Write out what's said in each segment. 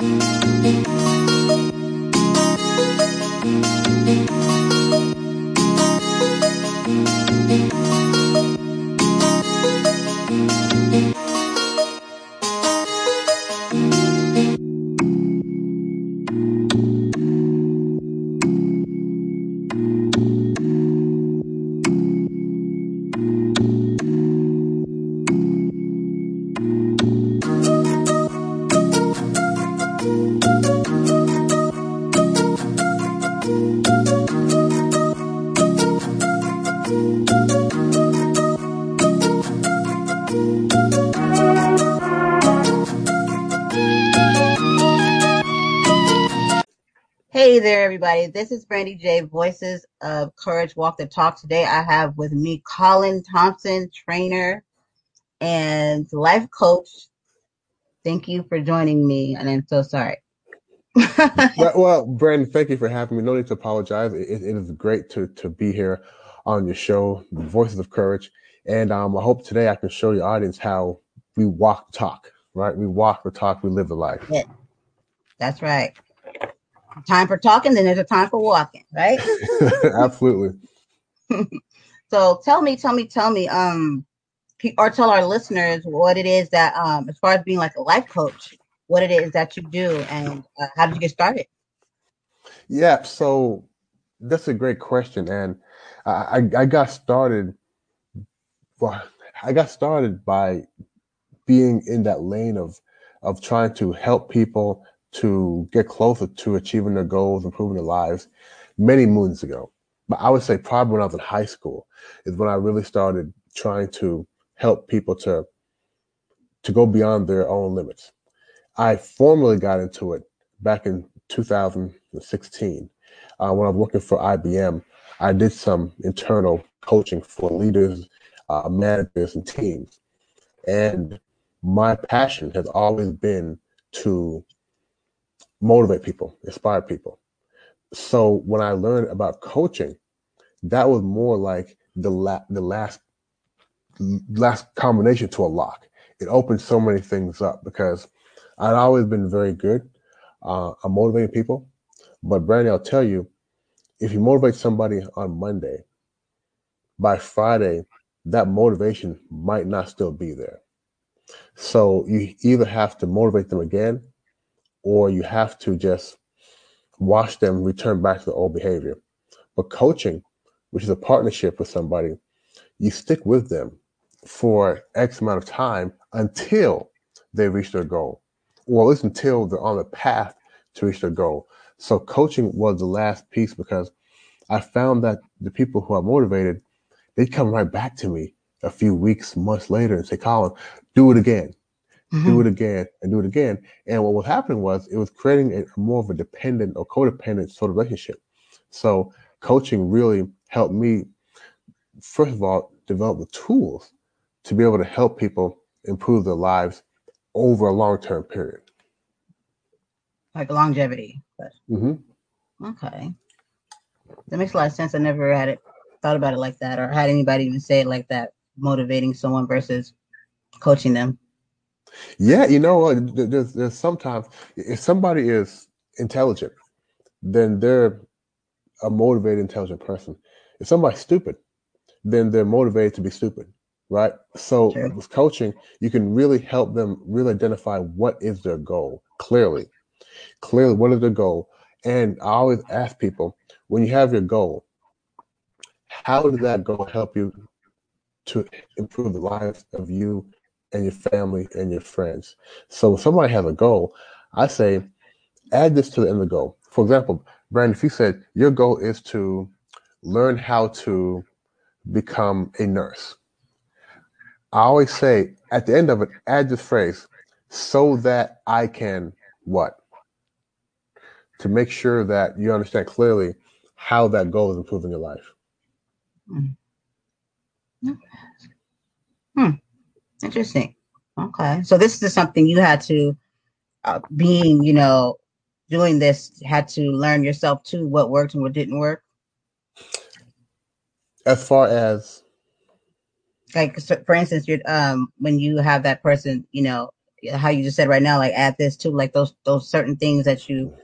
Hey everybody. This is Brandy J, Voices of Courage Walk the Talk. Today I have with me Colin Thompson, trainer and life coach. Thank you for joining me, and I'm so sorry. well, Brandon, thank you for having me. No need to apologize. It, it is great to to be here on your show, Voices of Courage, and um, I hope today I can show your audience how we walk the talk. Right? We walk the talk. We live the life. Yeah, that's right time for talking, then there's a time for walking, right? Absolutely. so tell me, tell me, tell me, um, or tell our listeners what it is that, um, as far as being like a life coach, what it is that you do, and uh, how did you get started? Yeah, so that's a great question, and I, I got started. Well, I got started by being in that lane of of trying to help people to get closer to achieving their goals, improving their lives many moons ago. But I would say probably when I was in high school is when I really started trying to help people to to go beyond their own limits. I formally got into it back in 2016 uh, when I was working for IBM. I did some internal coaching for leaders, uh, managers, and teams. And my passion has always been to motivate people, inspire people. So when I learned about coaching, that was more like the la- the last last combination to a lock. It opened so many things up because I'd always been very good uh, at motivating people. But Brandy, I'll tell you, if you motivate somebody on Monday, by Friday, that motivation might not still be there. So you either have to motivate them again or you have to just watch them return back to the old behavior. But coaching, which is a partnership with somebody, you stick with them for X amount of time until they reach their goal, or at least until they're on the path to reach their goal. So coaching was the last piece because I found that the people who are motivated, they come right back to me a few weeks, months later and say, Colin, do it again mm-hmm. do it again, and do it again. And what was happening was it was creating a more of a dependent or codependent sort of relationship. So coaching really helped me, first of all, develop the tools to be able to help people improve their lives over a long term period. Like longevity. But... Mm-hmm. Okay. That makes a lot of sense. I never had it thought about it like that or had anybody even say it like that, motivating someone versus coaching them. Yeah, you know, there's, there's sometimes if somebody is intelligent, then they're a motivated, intelligent person. If somebody's stupid, then they're motivated to be stupid, right? So sure. with coaching, you can really help them really identify what is their goal clearly. Clearly, what is their goal? And I always ask people when you have your goal, how does that goal help you to improve the lives of you and your family and your friends. So somebody has a goal, I say add this to the end of the goal. For example, Brandon, if you said your goal is to learn how to become a nurse, I always say at the end of it, add this phrase, so that I can what? To make sure that you understand clearly how that goal is improving your life. Hmm. Interesting. Okay. So this is something you had to, uh, being, you know, doing this, had to learn yourself too, what worked and what didn't work. As far as, like, for instance, you um, when you have that person, you know, how you just said right now, like add this to like those those certain things that you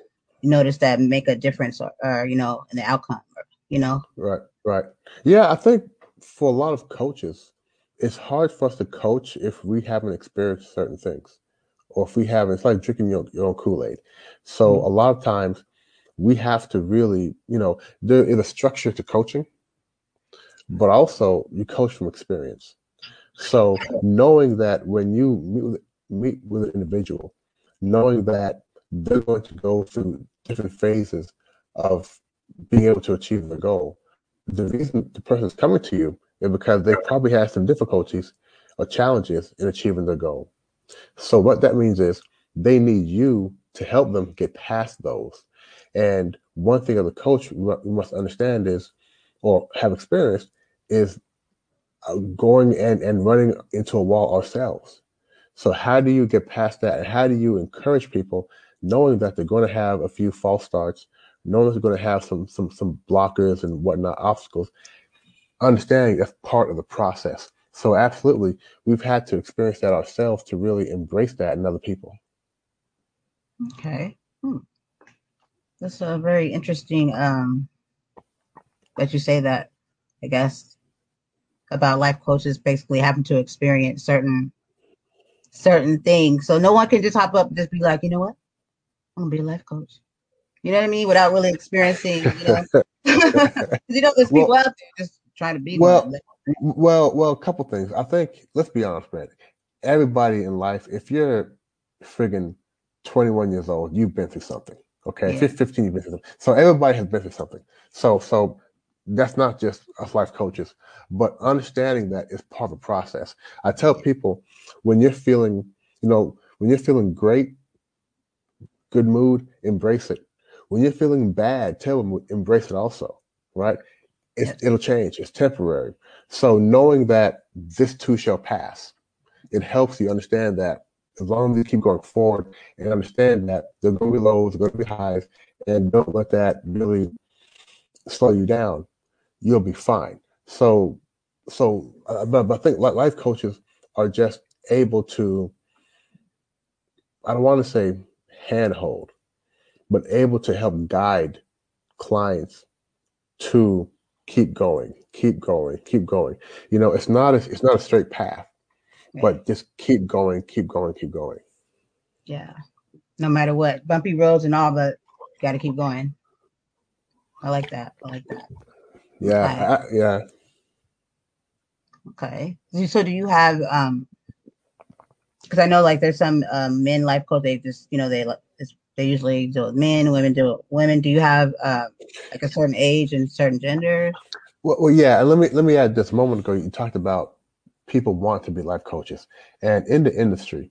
notice that make a difference or, or you know in the outcome, or, you know. Right, right. Yeah, I think for a lot of coaches, it's hard for us to coach if we haven't experienced certain things, or if we haven't. It's like drinking your, your own Kool Aid. So mm-hmm. a lot of times we have to really, you know, there is a structure to coaching, but also you coach from experience. So knowing that when you meet with, meet with an individual, knowing that they're going to go through different phases of being able to achieve the goal, the reason the person is coming to you is because they probably had some difficulties or challenges in achieving their goal. So what that means is they need you to help them get past those. And one thing as a coach we must understand is, or have experienced, is uh, going and, and running into a wall ourselves. So how do you get past that? And how do you encourage people knowing that they're going to have a few false starts, knowing they're going to have some some some blockers and whatnot, obstacles, understanding that's part of the process. So absolutely, we've had to experience that ourselves to really embrace that in other people. Okay. Hmm. That's a very interesting um that you say that, I guess about life coaches basically having to experience certain certain things. So no one can just hop up and just be like, you know what? I'm gonna be a life coach. You know what I mean? Without really experiencing, you know, you know, there's people well, out there just trying to be. Well, well, well, a couple things. I think let's be honest, man. Everybody in life, if you're friggin' 21 years old, you've been through something. Okay, yeah. 15, you've been through something. So everybody has been through something. So, so that's not just us life coaches, but understanding that is part of the process. I tell people when you're feeling, you know, when you're feeling great, good mood, embrace it. When you're feeling bad, tell them embrace it also, right? It's, it'll change. It's temporary. So knowing that this too shall pass, it helps you understand that as long as you keep going forward and understand that there's going to be lows, there's going to be highs, and don't let that really slow you down you'll be fine. So, so, uh, but, but I think life coaches are just able to, I don't want to say handhold, but able to help guide clients to keep going, keep going, keep going. You know, it's not a, it's not a straight path, right. but just keep going, keep going, keep going. Yeah. No matter what, bumpy roads and all, but got to keep going. I like that. I like that. Yeah. I, yeah. Okay. So do you have um because I know like there's some um, men life coach they just you know they they usually do it men women do it women do you have uh, like a certain age and certain genders well, well yeah let me let me add this a moment ago you talked about people want to be life coaches and in the industry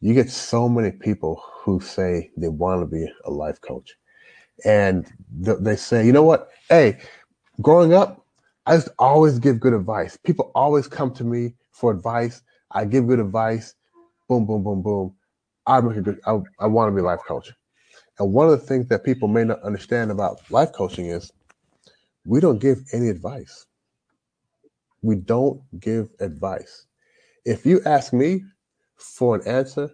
you get so many people who say they want to be a life coach and th- they say you know what hey growing up, I just always give good advice. People always come to me for advice. I give good advice. Boom, boom, boom, boom. I make a good. I, I want to be a life coach. And one of the things that people may not understand about life coaching is we don't give any advice. We don't give advice. If you ask me for an answer,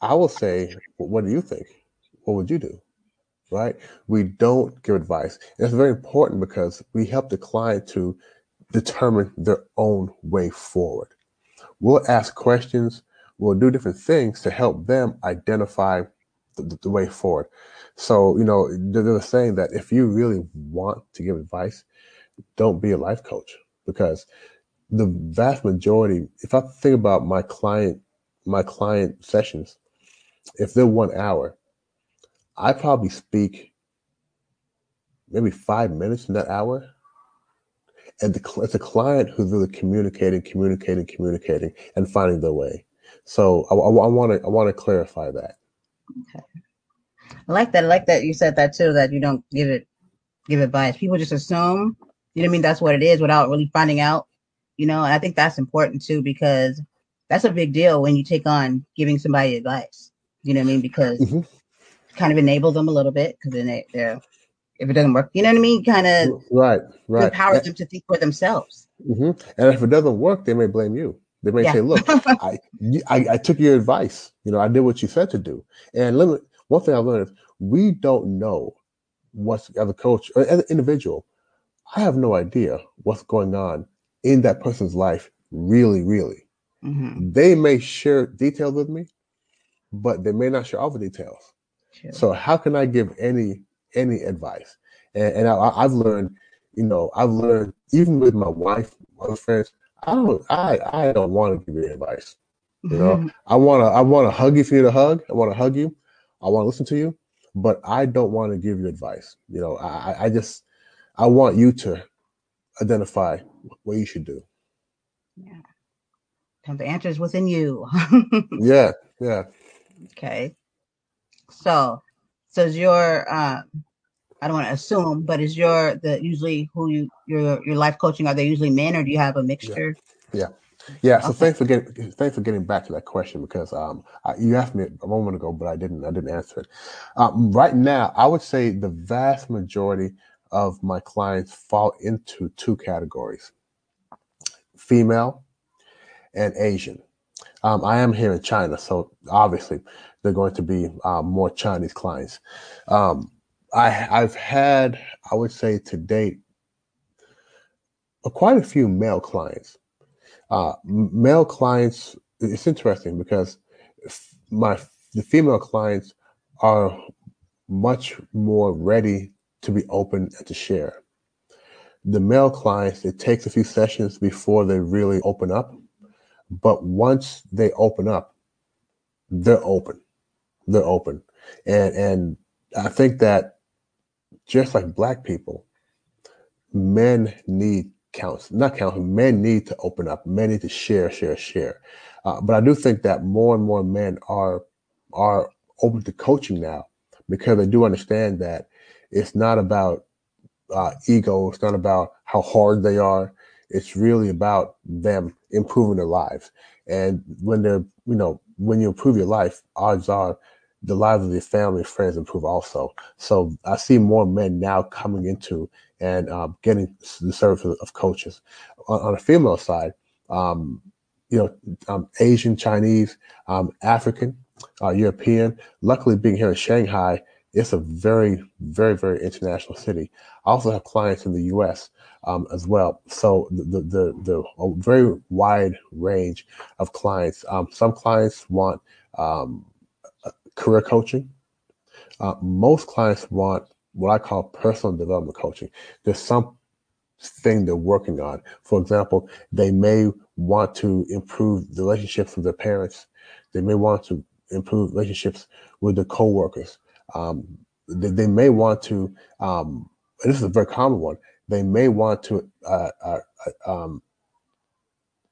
I will say, well, "What do you think? What would you do?" right? We don't give advice. And it's very important because we help the client to determine their own way forward. We'll ask questions, we'll do different things to help them identify the, the way forward. So, you know, they're saying that if you really want to give advice, don't be a life coach because the vast majority, if I think about my client, my client sessions, if they're one hour, I probably speak maybe five minutes in that hour. And the, it's a client who's really communicating, communicating, communicating, and finding their way. So I want to I want to clarify that. Okay. I like that. I like that you said that too. That you don't give it give advice. People just assume. You know what I mean? That's what it is without really finding out. You know, and I think that's important too because that's a big deal when you take on giving somebody advice. You know what I mean? Because mm-hmm kind of enable them a little bit because then they, they're if it doesn't work, you know what I mean? Kind of right, right. Empower them to think for themselves. Mm-hmm. And if it doesn't work, they may blame you. They may Yeah. say, "Look, I, I I took your advice. You know, I did what you said to do." And let me, one thing I learned is we don't know what's as a coach or as an individual. I have no idea what's going on in that person's life. Really, really, hmm they may share details with me, but they may not share all the details. So how can I give any any advice? And, and I, I've learned, you know, I've learned even with my wife, my friends, I don't, I, I don't want to give you advice. You know, I want to, I want to hug you if you a hug. I want to hug you. I want to listen to you, but I don't want to give you advice. You know, I, I- I just, I want you to identify what you should do. yeah. And the answer is within you. Yeah, yeah. okay. So, so is your um I don't want to assume, but is your the usually who you your your life coaching are they usually men or do you have a mixture? Yeah, Yeah. so Okay. thanks for getting thanks for getting back to that question because um I, you asked me a moment ago, but I didn't I didn't answer it. Um, right now, I would say the vast majority of my clients fall into two categories: female and Asian. Um, I am here in China, so obviously they're going to be um, more Chinese clients. Um, I I've had I would say to date uh, quite a few male clients. Uh, male clients it's interesting because my the female clients are much more ready to be open and to share. The male clients it takes a few sessions before they really open up but once they open up they're open. They're open. And and i think that just like black people men need counts not counseling men need to open up men need to share share share. Uh, but i do think that more and more men are are open to coaching now because they do understand that it's not about uh, ego it's not about how hard they are. It's really about them improving their lives. And when they're you know when you improve your life odds are the lives of their family and friends improve also so i see more men now coming into and um, getting the service of coaches. On, on female side, um, you know, um, Asian, Chinese, um, African, uh, European. Luckily, being here in Shanghai, it's a very, very, very international city. I also have clients in the U.S. Um, as well, so the the the, the a very wide range of clients. Um, some clients want um, career coaching. Uh, most clients want what I call personal development coaching. There's something they're working on. For example, they may want to improve the relationships with their parents. They may want to improve relationships with their coworkers. Um, they, they may want to, um, this is a very common one. They may want to uh, uh, uh, um,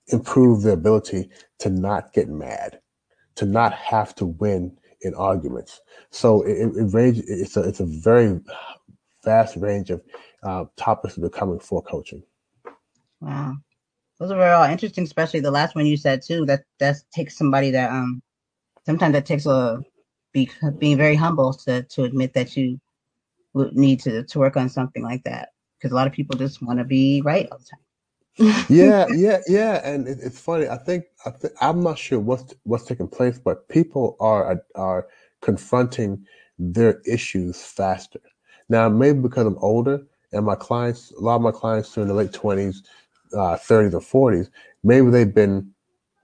improve their ability to not get mad, to not have to win in arguments. So it, it, range, it's a it's a very vast range of uh, topics that are coming for coaching. Wow. Those are all interesting, especially the last one you said too. That that takes somebody that um sometimes that takes a be, being very humble to to admit that you would need to to work on something like that because a lot of people just want to be right all the time. Yeah, yeah, yeah, and it, it's funny. I think I th- I'm not sure what's what's taking place, but people are are confronting their issues faster now. Maybe because I'm older and my clients, a lot of my clients are in the late twenties, uh, 30s, or 40s. Maybe they've been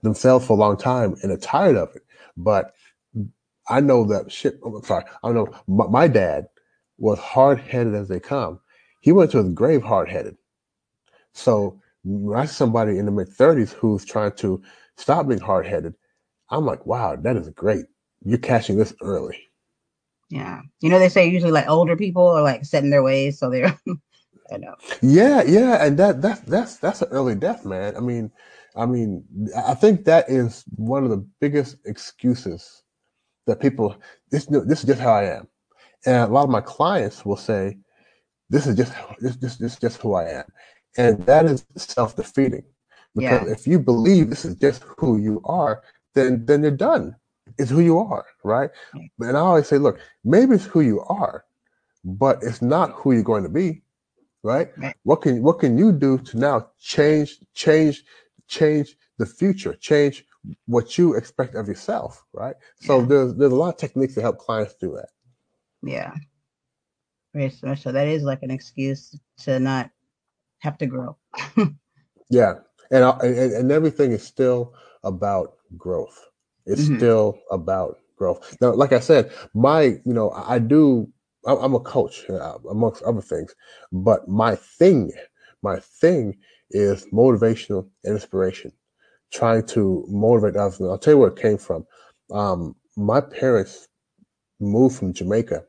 themselves for a long time and are tired of it. But I know that shit. oh, I'm sorry. I know my, my dad was hard headed as they come. He went to his grave hard headed. So when I see somebody in the mid 30s who's trying to stop being hard headed, I'm like, wow, that is great. You're catching this early. yeah, you know they say usually like older people are like set in their ways, so they're I know. Yeah, yeah, and that that's that's that's an early death, man. I mean, I mean, I think that is one of the biggest excuses that people. This this is just how I am, and a lot of my clients will say, "This is just this this this is just who I am," and that is self defeating. Because Yeah. if you believe this is just who you are, then then you're done. It's who you are, right? And I always say, look, maybe it's who you are, but it's not who you're going to be, right? Right. What can what can you do to now change change change the future, change what you expect of yourself, right? So Yeah. there's there's a lot of techniques to help clients do that. Yeah. Very so. That is like an excuse to not have to grow. Yeah, and and, and everything is still about growth. It's Mhm. still about growth. Now, like I said, my you know I I do. I'm I'm a coach uh, amongst other things, but my thing, my thing is motivational inspiration. Trying to motivate others. I'll tell you where it came from. Um, my parents moved from Jamaica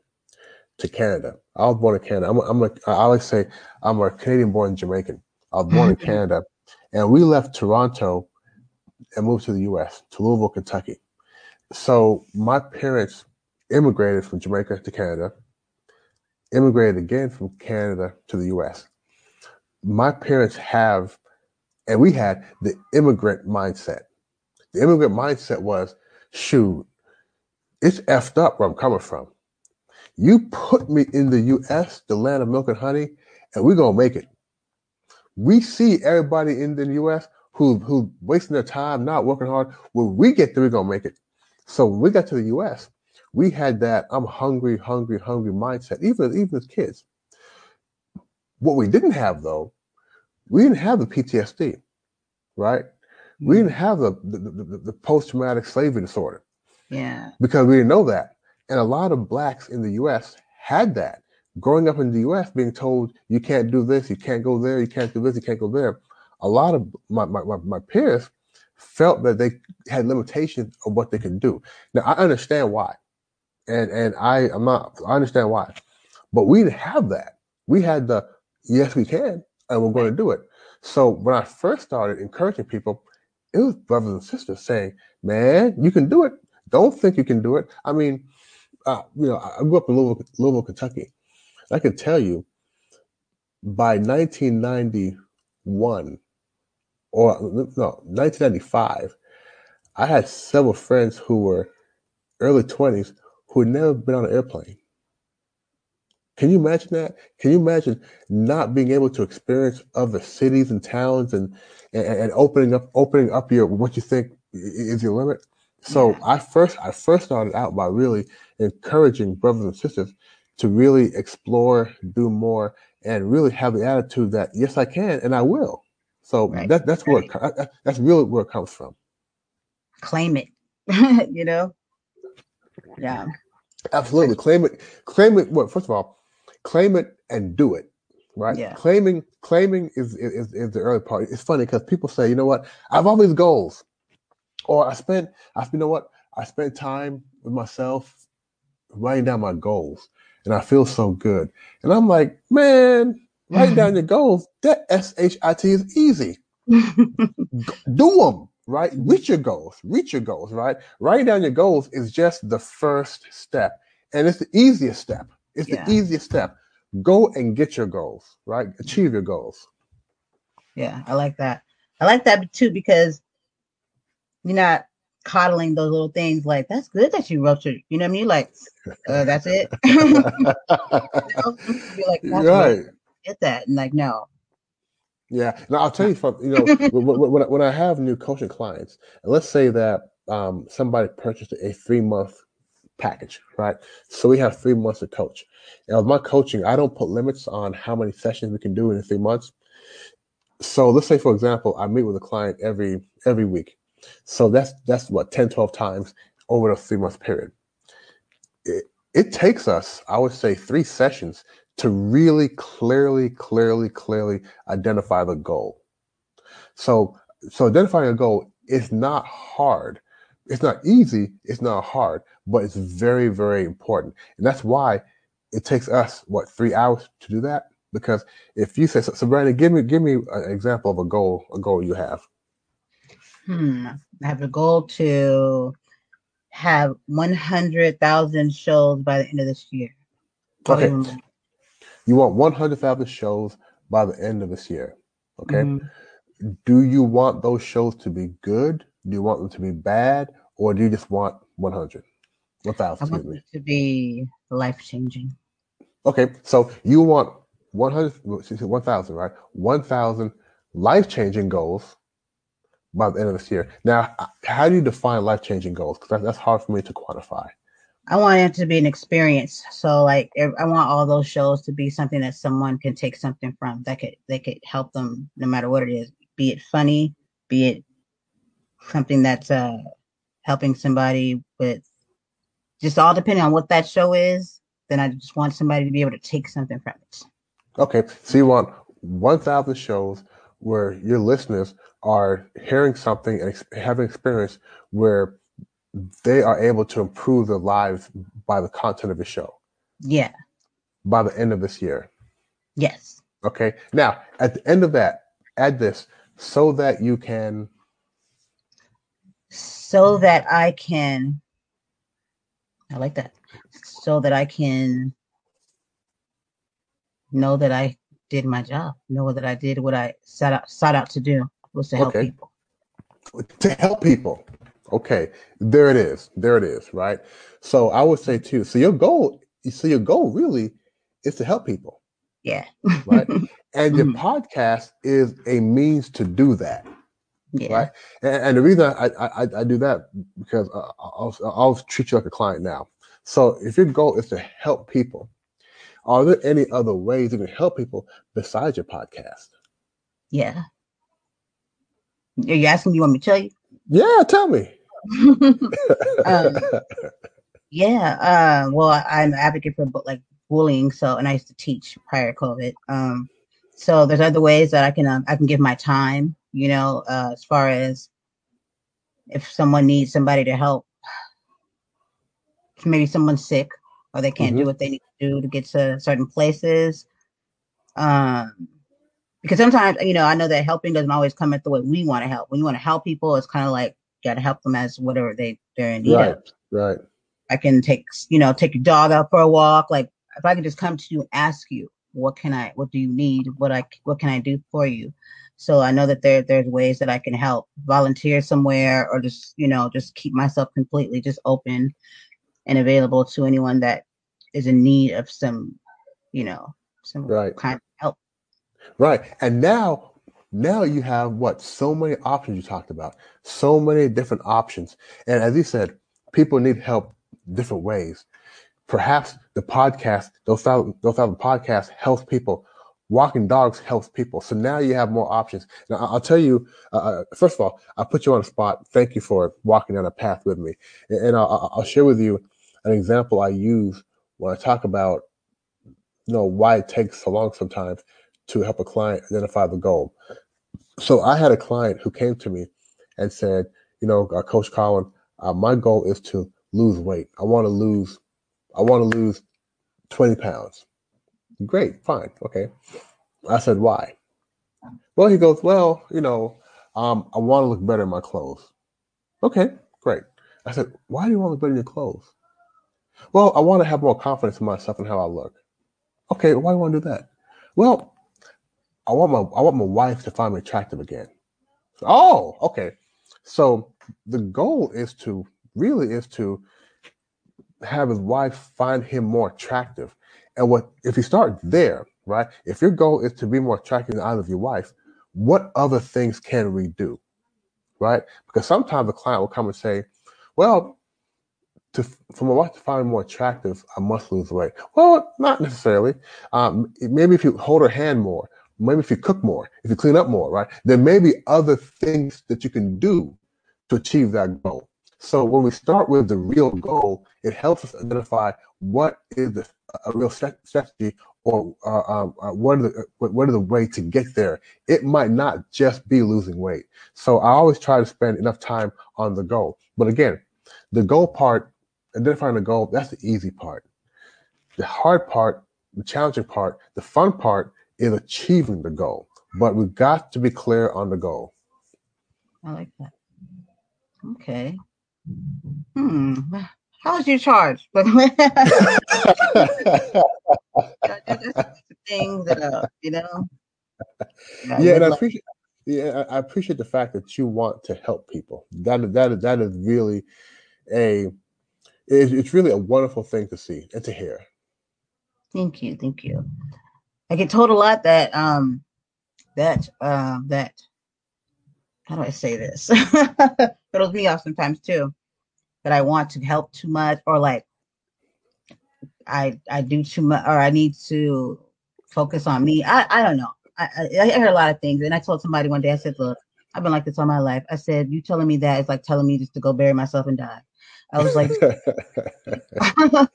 to Canada. I was born in Canada. I'm a, I'm a, I always say I'm a Canadian born Jamaican. I was born in Canada, and we left Toronto and moved to the U.S. to Louisville, Kentucky. So my parents immigrated from Jamaica to Canada, immigrated again from Canada to the U.S. My parents have, and we had the immigrant mindset. The immigrant mindset was, shoot, it's effed up where I'm coming from. You put me in the U.S., the land of milk and honey, and we're gonna make it. We see everybody in the U.S. who who wasting their time, not working hard. When we get there, we're gonna make it. So when we got to the U.S., we had that I'm hungry, hungry, hungry mindset. Even even as kids. What we didn't have though, we didn't have the PTSD, right? We mm. didn't have the the, the, the post traumatic slavery disorder Yeah. because we didn't know that. And a lot of blacks in the US had that. Growing up in the US, being told you can't do this, you can't go there, you can't do this, you can't go there. A lot of my, my, my, my peers felt that they had limitations of what they could do. Now I understand why. And and I I'm not I understand why. But we didn't have that. We had the yes we can and we're going to do it. So when I first started encouraging people, it was brothers and sisters saying, "Man, you can do it. Don't think you can do it." I mean, uh, you know, I grew up in Louisville, Louisville, Kentucky. I can tell you, by 1991 or no 1995, I had several friends who were early 20s who had never been on an airplane. Can you imagine that? Can you imagine not being able to experience other cities and towns and and, and opening up opening up your what you think is your limit? So Yeah. I first I first started out by really encouraging brothers and sisters to really explore, do more, and really have the attitude that yes I can and I will. So Right. that that's where it, that's really where it comes from. Claim it. you know? Yeah. Absolutely. Claim it. Claim it. Well, first of all, claim it and do it. Right. Yeah. Claiming claiming is is, is the early part. It's funny because people say, you know what, I have all these goals, or I spent, I you know what, I spent time with myself writing down my goals, and I feel so good. And I'm like, man, write down your goals. That S H I T is easy. Do them right? Reach your goals. Reach your goals right? Writing down your goals is just the first step and it's the easiest step. It's Yeah. the easiest step. Go and get your goals right? Achieve your goals. Yeah, I like that. I like that too because you're not coddling those little things like that's good that you wrote your you know what I mean? Like, uh, that's it. you like, that's right. Get that. And like, no. Yeah. Now I'll tell you from you know when, when, I- when I have new coaching clients, and let's say that um, somebody purchased a three month package, right? So we have three months to coach. And with my coaching, I don't put limits on how many sessions we can do in three months. So let's say, for example, I meet with a client every every week. So that's that's what 10, 12 times over a three month period. It, it takes us, I would say, three sessions to really clearly, clearly, clearly identify the goal. So, so identifying a goal is not hard. It's not easy. It's not hard, but it's very, very important. And that's why it takes us what three hours to do that. Because if you say so, so Brandon, give me give me an example of a goal, a goal you have. Hmm. I have a goal to have 100,000 shows by the end of this year. Okay. even. You want one hundred thousand shows by the end of this year. Okay. Mhm. Do you want those shows to be good? Do you want them to be bad, or do you just want one hundred? One I thousand, want excuse me. to be life changing. Okay, so you want 100, well, 1,000, right? 1,000 life changing goals by the end of this year. Now, how do you define life changing goals? Because that's hard for me to quantify. I want it to be an experience. So like I want all those shows to be something that someone can take something from that could they could help them no matter what it is. Be it funny, be it something that's uh helping somebody with just all depending on what that show is, then I just want somebody to be able to take something from it. Okay. So you want 1000 shows where your listeners are hearing something and ex- having experience where they are able to improve their lives by the content of the show. Yeah. By the end of this year. Yes. Okay. Now, at the end of that, add this so that you can. So that I can. I like that. So that I can know that I did my job, know that I did what I set out, sought out to do was to help okay. people. To help people. Okay, there it is. There it is. Right. So I would say too. So your goal, so your goal really is to help people. Yeah. right. And your mm-hmm. podcast is a means to do that. Yeah. Right. And, and the reason I, I, I do that because I'll, I'll treat you like a client now. So if your goal is to help people, are there any other ways you can help people besides your podcast? Yeah. Are you asking me? You want me to tell you? Yeah, tell me. um, yeah. Uh, well, I'm an advocate for like bullying. So, and I used to teach prior COVID. Um, so there's other ways that I can um, I can give my time. You know, uh, as far as if someone needs somebody to help, maybe someone's sick or they can't mm-hmm. do what they need to do to get to certain places. Um, because sometimes you know I know that helping doesn't always come at the way we want to help. When you want to help people, it's kind of like you got to help them as whatever they they're in need right, of. Right. I can take you know take your dog out for a walk. Like if I can just come to you and ask you, what can I, what do you need, what I, what can I do for you? So I know that there there's ways that I can help, volunteer somewhere, or just you know just keep myself completely just open and available to anyone that is in need of some, you know, some right. kind of help. Right. And now now you have what so many options you talked about so many different options. And as you said people need help different ways. Perhaps the podcast those thousand those thousand podcasts helps people. Walking dogs helps people. So now you have more options. Now i'll tell you uh, uh, first of all i'll put you on the spot. Thank you for walking down a path with me. And, I'll, I'll share with you an example i use when i talk about you know why it takes so long sometimes to help a client identify the goal so I had a client who came to me and said, you know, uh, Coach Colin, uh, my goal is to lose weight. I want to lose, I want to lose 20 pounds. Great, fine, okay. I said, why? Well, he goes, well, you know, um, I want to look better in my clothes. Okay, great. I said, why do you want to look better in your clothes? Well, I want to have more confidence in myself and how I look. Okay, why do you want to do that? Well, I want my I want my wife to find me attractive again. Oh, okay. So the goal is to really is to have his wife find him more attractive. And what if you start there, right? If your goal is to be more attractive in the eyes of your wife, what other things can we do? Right? Because sometimes the client will come and say, Well, to for my wife to find more attractive, I must lose weight. Well, not necessarily. Um, maybe if you hold her hand more, maybe if you cook more, if you clean up more, right? There may be other things that you can do to achieve that goal. So when we start with the real goal, it helps us identify what is the, a real strategy or uh, um, uh, what are the what are the way to get there. It might not just be losing weight. So I always try to spend enough time on the goal. But again, the goal part, identifying the goal, that's the easy part. The hard part, the challenging part, the fun part is achieving the goal, but we've got to be clear on the goal. I like that. Okay. Hmm. How's your charge? things that uh, you know. Yeah, and I appreciate. Yeah, I appreciate the fact that you want to help people. That that that is really a. It's really a wonderful thing to see and to hear. Thank you, thank you. I get told a lot that um that um that how do I say this? It throws me off sometimes too. That I want to help too much, or like I I do too much, or I need to focus on me. I I don't know. I, I, I heard a lot of things, and I told somebody one day. I said, "Look, I've been like this all my life." I said, "You telling me that is like telling me just to go bury myself and die." I was like,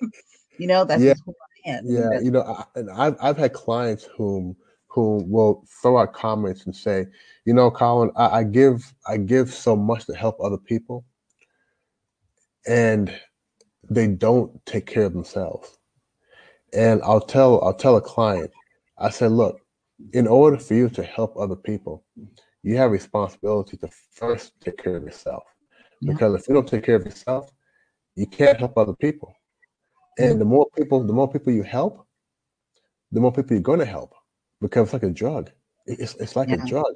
you know, that's yeah, who I am. yeah. You know, I, and I've I've had clients whom who will throw out comments and say, you know, Colin, I, I give I give so much to help other people, and they don't take care of themselves. And I'll tell I'll tell a client, I said, look, in order for you to help other people, you have responsibility to first take care of yourself. Yeah. Because if you don't take care of yourself, you can't help other people. And the more people, the more people you help, the more people you're going to help. Because it's like a drug. It's, it's like Yeah. a drug.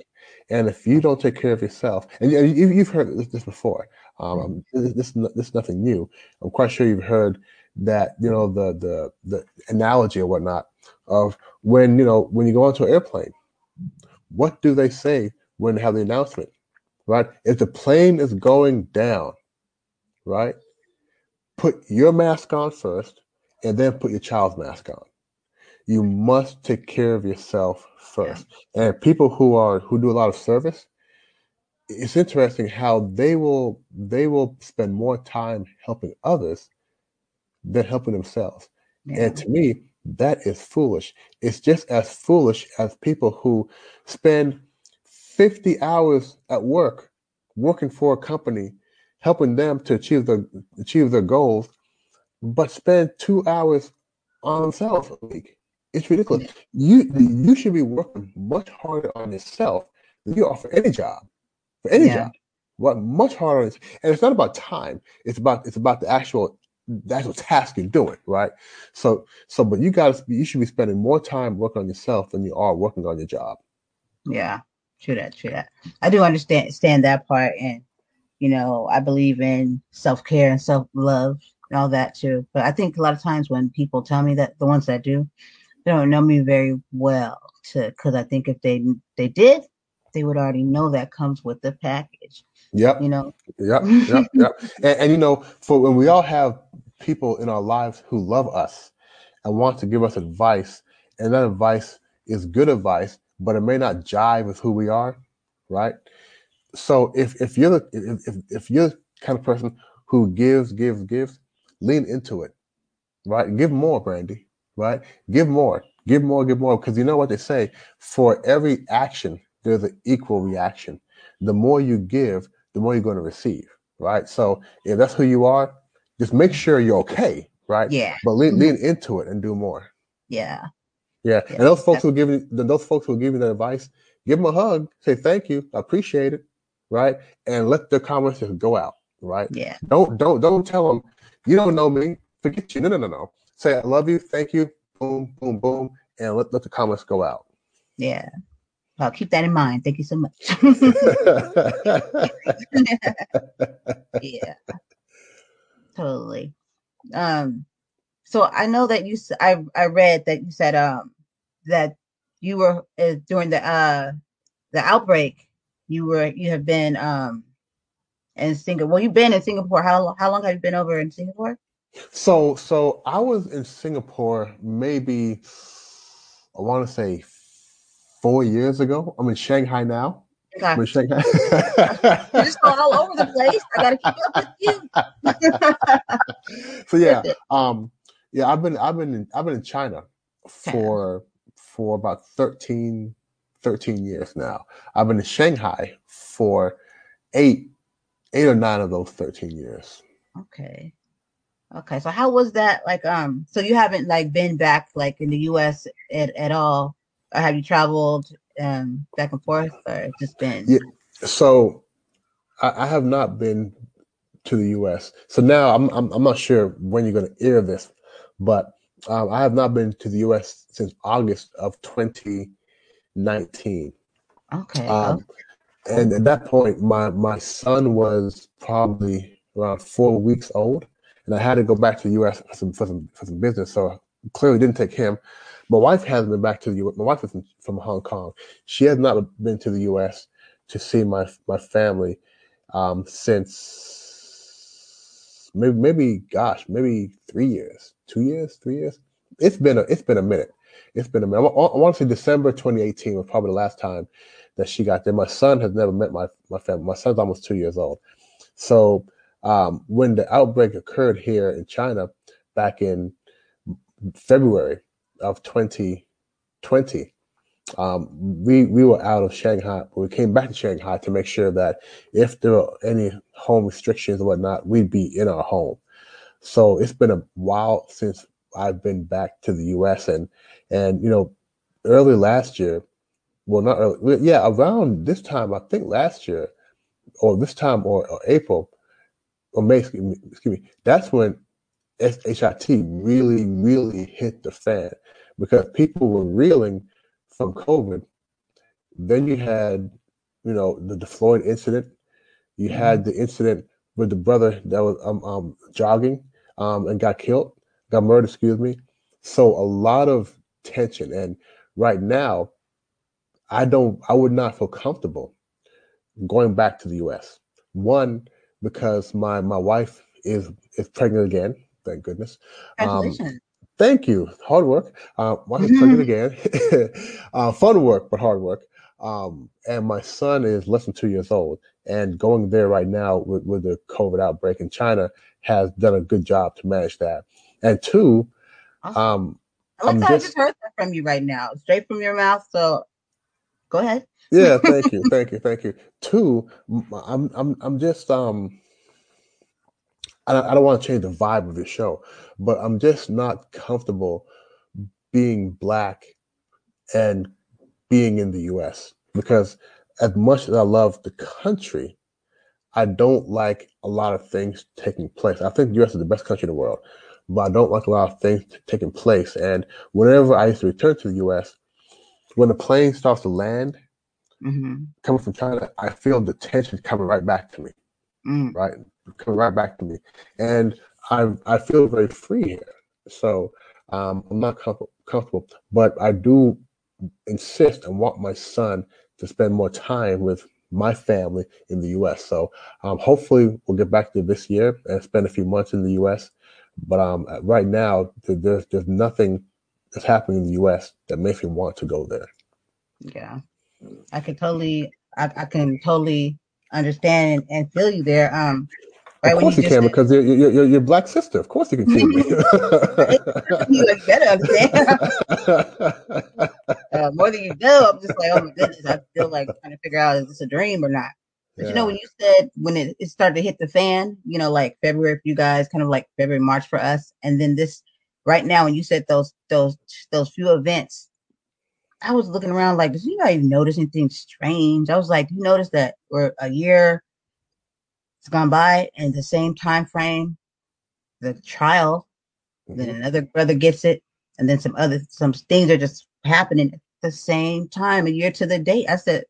And if you don't take care of yourself, and you- you've heard this, before, um, this, this this is nothing new. I'm quite sure you've heard that you know the the the analogy or whatnot of when you know when you go onto an airplane, what do they say when they have the announcement? Right? If the plane is going down, right? Put your mask on first, and then put your child's mask on. You must take care of yourself first. And people who are who do a lot of service, it's interesting how they will they will spend more time helping others than helping themselves. Yeah. And to me, that is foolish. It's just as foolish as people who spend 50 hours at work working for a company, helping them to achieve their achieve their goals, but spend two hours on themselves a week. It's ridiculous. You you should be working much harder on yourself than you are for any job. For any Yeah. job. What much harder it- and it's not about time. It's about it's about the actual the actual task you're doing, right? So so but you gotta you should be spending more time working on yourself than you are working on your job. Yeah, true that, true that. I do understand understand that part, and you know, I believe in self care and self love and all that too. But I think a lot of times when people tell me that, the ones that do, they don't know me very well. To because I think if they they did, they would already know that comes with the package. Yep. You know, Yep, yep, yep. And, and you know, for when we all have people in our lives who love us and want to give us advice, and that advice is good advice, but it may not jive with who we are, right? So if if you're the if if, if you're the kind of person who gives, gives, gives, lean into it, right? Give more, Brandy, right? Give more, give more, give more, because you know what they say: for every action, there's an equal reaction. The more you give, the more you're going to receive, right? So if that's who you are, just make sure you're okay, right? yeah, But lean, Mhm. lean into it and do more. yeah, Yeah. Yeah. And those folks who give you those folks who give you that advice, give them a hug, say thank you, I appreciate it, right? And let the comments go out, right? yeah, Don't don't don't tell them you don't know me. Forget you. No, no, no, no. Say I love you, thank you, boom, boom, boom, and let, let the comments go out. yeah. I'll keep that in mind. Thank you so much. yeah totally um so i know that you I I read that you said um that you were uh, during the uh the outbreak you were you have been um in singapore well you've been in singapore how long how long have you been over in singapore so so I was in Singapore maybe I want to say four years ago. I'm in Shanghai now. Okay. I'm in Shanghai. you're just going all over the place i gotta keep up with you so yeah, um, yeah, I've been I've been in, I've been in China Okay. for for about 13, 13 years now. I've been in Shanghai for eight eight or nine of those thirteen years. okay okay so how was that like um so you haven't like been back like in the us at, at all or have you traveled um back and forth or just been Yeah. So I, I have not been to the U.S. So now I'm I'm, I'm not sure when you're going to air this, but um, I have not been to the U.S. since August of 2019. okay Um, and at that point, my my son was probably around four weeks old, and I had to go back to the U.S. for some for some, for some business. So clearly, didn't take him. My wife hasn't been back to the U.S. My wife is from, from Hong Kong. She has not been to the U.S. to see my my family um, since maybe maybe gosh maybe three years, two years, three years. It's been a it's been a minute. It's been a minute. I, I want to say December 2018 was probably the last time that she got there. My son has never met my my family. My son's almost two years old, so um, when the outbreak occurred here in China back in February of 2020, um, we we were out of Shanghai. but We came back to Shanghai to make sure that if there were any home restrictions or whatnot, we'd be in our home. So it's been a while since I've been back to the U.S. and and you know, early last year, well not early, yeah, around this time I think last year, or this time or, or April, or May, excuse me, excuse me, that's when SHIT really really hit the fan because people were reeling from COVID. Then you had, you know, the, the Floyd incident. You Mm-hmm. had the incident with the brother that was um, um, jogging um, and got killed, got murdered, excuse me. So a lot of tension. And right now, I don't, I would not feel comfortable going back to the U.S. One, because my my wife is is pregnant again. Thank goodness. Um, Thank you. Hard work. Uh, wife is pregnant again. uh, fun work, but hard work. Um, and my son is less than two years old, and going there right now with, with the COVID outbreak in China has done a good job to manage that. And two, Awesome. um, Like I'm I just- just heard that from you right now, straight from your mouth. So go ahead. yeah, thank you, thank you, thank you. Two, I'm I'm I'm just um I don't, I don't want to change the vibe of the show, but I'm just not comfortable being black and being in the US because as much as I love the country, I don't like a lot of things taking place. I think the US is the best country in the world, but I don't like a lot of things taking place. And whenever I used to return to the US, when the plane starts to land hmm coming from China, I feel the tension coming right back to me. Mm. right? Coming right back to me, and I I feel very free here. So um, I'm not comfortable, comfortable, but I do insist and want my son to spend more time with my family in the U.S. So um, hopefully we'll get back to this year and spend a few months in the U.S. But um, right now there's there's nothing that's happening in the U.S. that makes me want to go there. Yeah, I can totally, I, I can totally understand and, and feel you there. Um, right of course you, just can said- because you're, you're, you're, you're black sister. Of course you can feel me. you better understand. uh, more than you know, I'm just like, oh my goodness, I feel like trying to figure out is this a dream or not. But you know, when you said when it, it started to hit the fan, you know, like February for you guys, kind of like February, March for us, and then this right now, when you said those those those few events, I was looking around like, does anybody notice anything strange? I was like, you notice that we're a year has gone by, and the same time frame, the trial, then Mhm. another brother gets it, and then some other some things are just happening at the same time, a year to the date. I said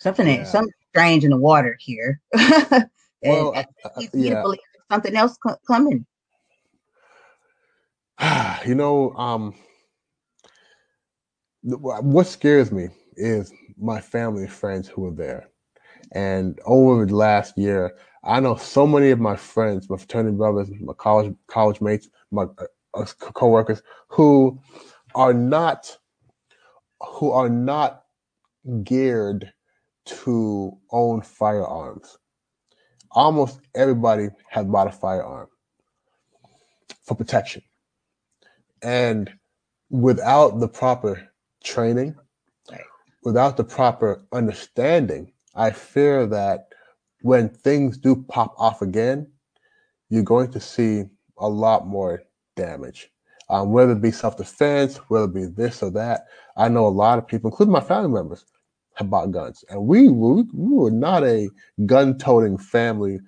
something Yeah. something strange in the water here. and, Well, I- I- leads me to yeah. believe something else co- coming. you know, um, what scares me is my family and friends who are there. And over the last year, I know so many of my friends, my fraternity brothers, my college college mates, my uh, coworkers, who are not who are not geared to own firearms. Almost everybody has bought a firearm for protection. And without the proper training, without the proper understanding, I fear that when things do pop off again, you're going to see a lot more damage. Um, whether it be self defense, whether it be this or that. I know a lot of people, including my family members, have bought guns. And we, we, we were not a gun toting family.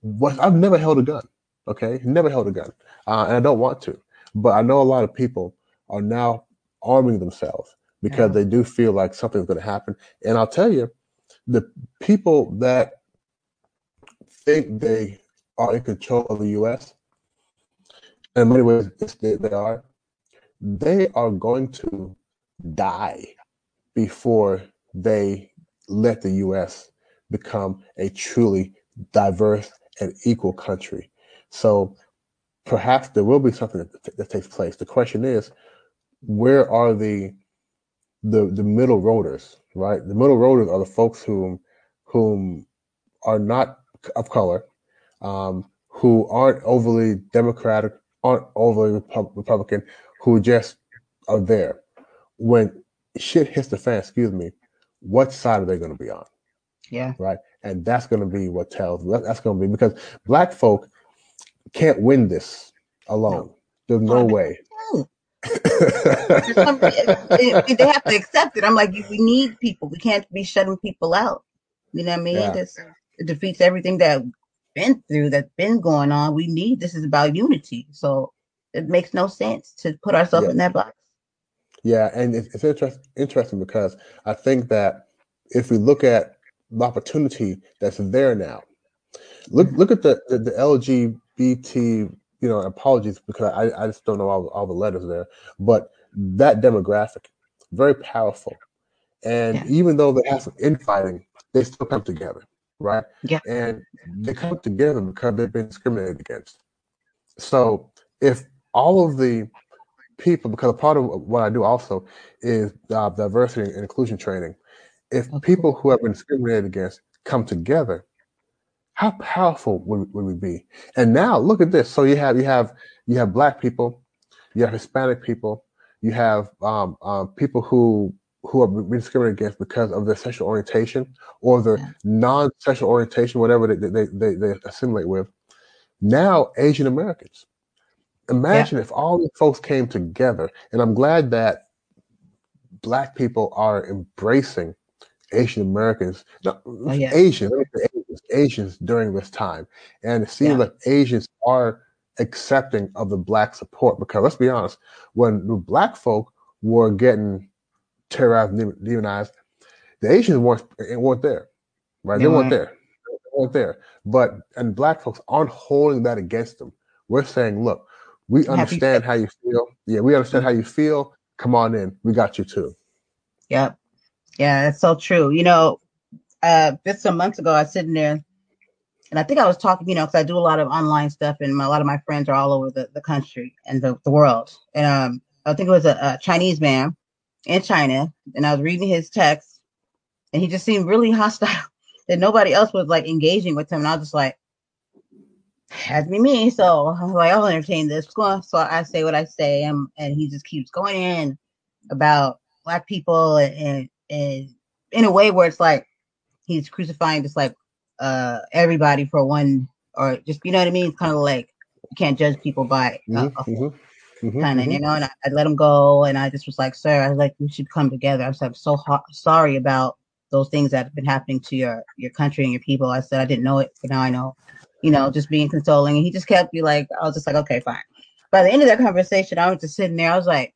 What, I've never held a gun, okay? Never held a gun. Uh, and I don't want to. But I know a lot of people are now arming themselves because Yeah. they do feel like something's going to happen. And I'll tell you, the people that think they are in control of the U.S. In many ways, they, they are. They are going to die before they let the U.S. become a truly diverse and equal country. So perhaps there will be something that, that takes place. The question is, where are the the the middle roaders, right? The middle roaders are the folks whom whom are not of color, um, who aren't overly democratic, aren't overly Republican, who just are there. When shit hits the fan, excuse me, what side are they going to be on? Yeah. Right. And that's going to be what tells. That's going to be because black folk can't win this alone. There's no way. they have to accept it. I'm like, we need people. We can't be shutting people out. You know what I mean? Yeah. This it defeats everything that been through that's been going on. We need this is about unity. So it makes no sense to put ourselves yeah. in that box. Yeah, and it's, it's interest, interesting because I think that if we look at the opportunity that's there now, look look at the the, the LGBT. You know, apologies because I, I just don't know all, all the letters there, but that demographic, very powerful. And yeah. even though they have some infighting, they still come together, right? Yeah. And they come together because they've been discriminated against. So if all of the people, because part of what I do also is uh, diversity and inclusion training. If okay. people who have been discriminated against come together, how powerful would, would we be? And now look at this. So you have you have you have black people, you have Hispanic people, you have um, um, people who who are being discriminated against because of their sexual orientation or their yeah. non-sexual orientation, whatever they, they, they, they assimilate with. Now Asian Americans, Imagine yeah. if all these folks came together, and I'm glad that black people are embracing Asian Americans, no, oh, yeah. Asians, Asians, Asians during this time, and it seems yeah. like Asians are accepting of the black support because let's be honest, when the black folk were getting terrorized, demonized, the Asians weren't eh, weren't there, right? They, they weren't, weren't there, they weren't there. But and black folks aren't holding that against them. We're saying, look, we understand how you feel. Yeah, we understand how you feel. Come on in. We got you too. Yep. Yeah, that's so true. You know, uh, just some months ago, I was sitting there and I think I was talking, you know, because I do a lot of online stuff and my, a lot of my friends are all over the, the country and the, the world. And um, I think it was a, a Chinese man in China and I was reading his text and he just seemed really hostile that nobody else was like engaging with him. And I was just like, has be me. So I'm like, I'll entertain this. So I say what I say, and, and he just keeps going in about black people and, and, and in a way where it's like he's crucifying just like uh everybody for one or just you know what I mean. It's kind of like you can't judge people by uh, mm-hmm, mm-hmm, mm-hmm, kind of you know. And I, I, let him go, and I just was like, sir, I was like, we should come together. I said, I'm so ho- sorry about those things that have been happening to your your country and your people. I said I didn't know it, but now I know you know, just being consoling. And he just kept me like, I was just like, okay, fine. By the end of that conversation, I was just sitting there. I was like,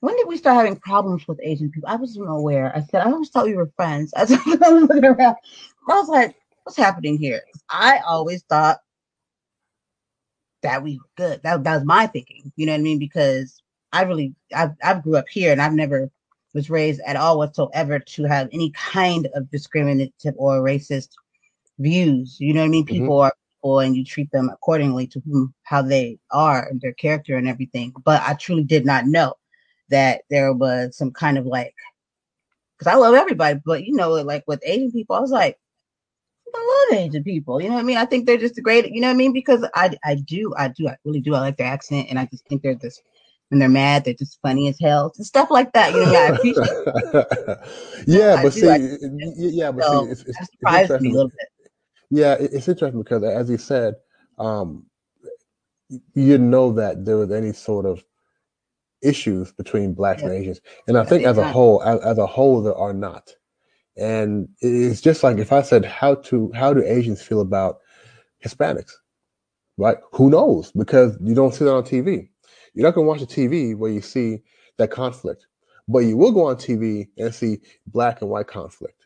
when did we start having problems with Asian people? I wasn't aware. I said, I always thought we were friends. I was looking around. I was like, what's happening here? I always thought that we were good. That, that was my thinking. You know what I mean? Because I really, I've, I grew up here and I've never was raised at all whatsoever to have any kind of discriminative or racist views. You know what I mean? Mm-hmm. People mm-hmm. are people and you treat them accordingly to whom, how they are and their character and everything. But I truly did not know that there was some kind of like, because I love everybody, but you know, like with Asian people, I was like, I love Asian people. You know what I mean? I think they're just great, you know what I mean? Because I, I do, I do, I really do. I like their accent, and I just think they're just when they're mad, they're just funny as hell. and stuff like that. You know, yeah, I appreciate. yeah, but see, yeah, but see, it's, it's me a little bit. Yeah, it's interesting because, as you said, um, you didn't know that there was any sort of issues between blacks yeah. and Asians, and I think as a whole, as, as, a whole, there are not. And it's just like if I said, "How to how do Asians feel about Hispanics?" Right? Who knows? Because you don't see that on TV. You're not going to watch a TV where you see that conflict, but you will go on TV and see black and white conflict.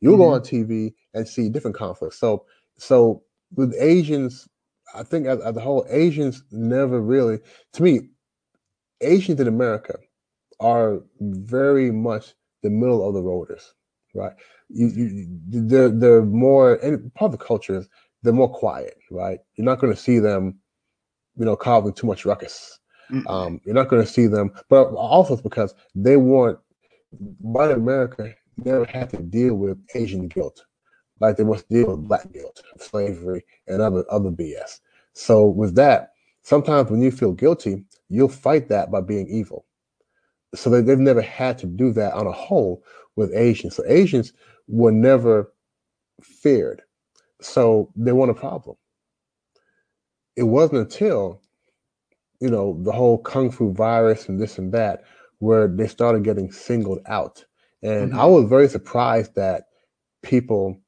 You'll mm-hmm. go on TV and see different conflicts. So, so with Asians, I think as, as a whole, Asians never really, to me, Asians in America are very much the middle of the roaders. right? You, you, they're they're more and part of the culture is they're more quiet, right? You're not going to see them, you know, causing too much ruckus. Mm-hmm. Um, you're not going to see them, but also it's because they want white America never had to deal with Asian guilt, like they must deal with black guilt, slavery, and other other BS. So with that, sometimes when you feel guilty, you'll fight that by being evil. So they, they've never had to do that on a whole with Asians. So Asians were never feared. So they weren't a problem. It wasn't until, you know, the whole kung fu virus and this and that, where they started getting singled out. And mm-hmm. I was very surprised that people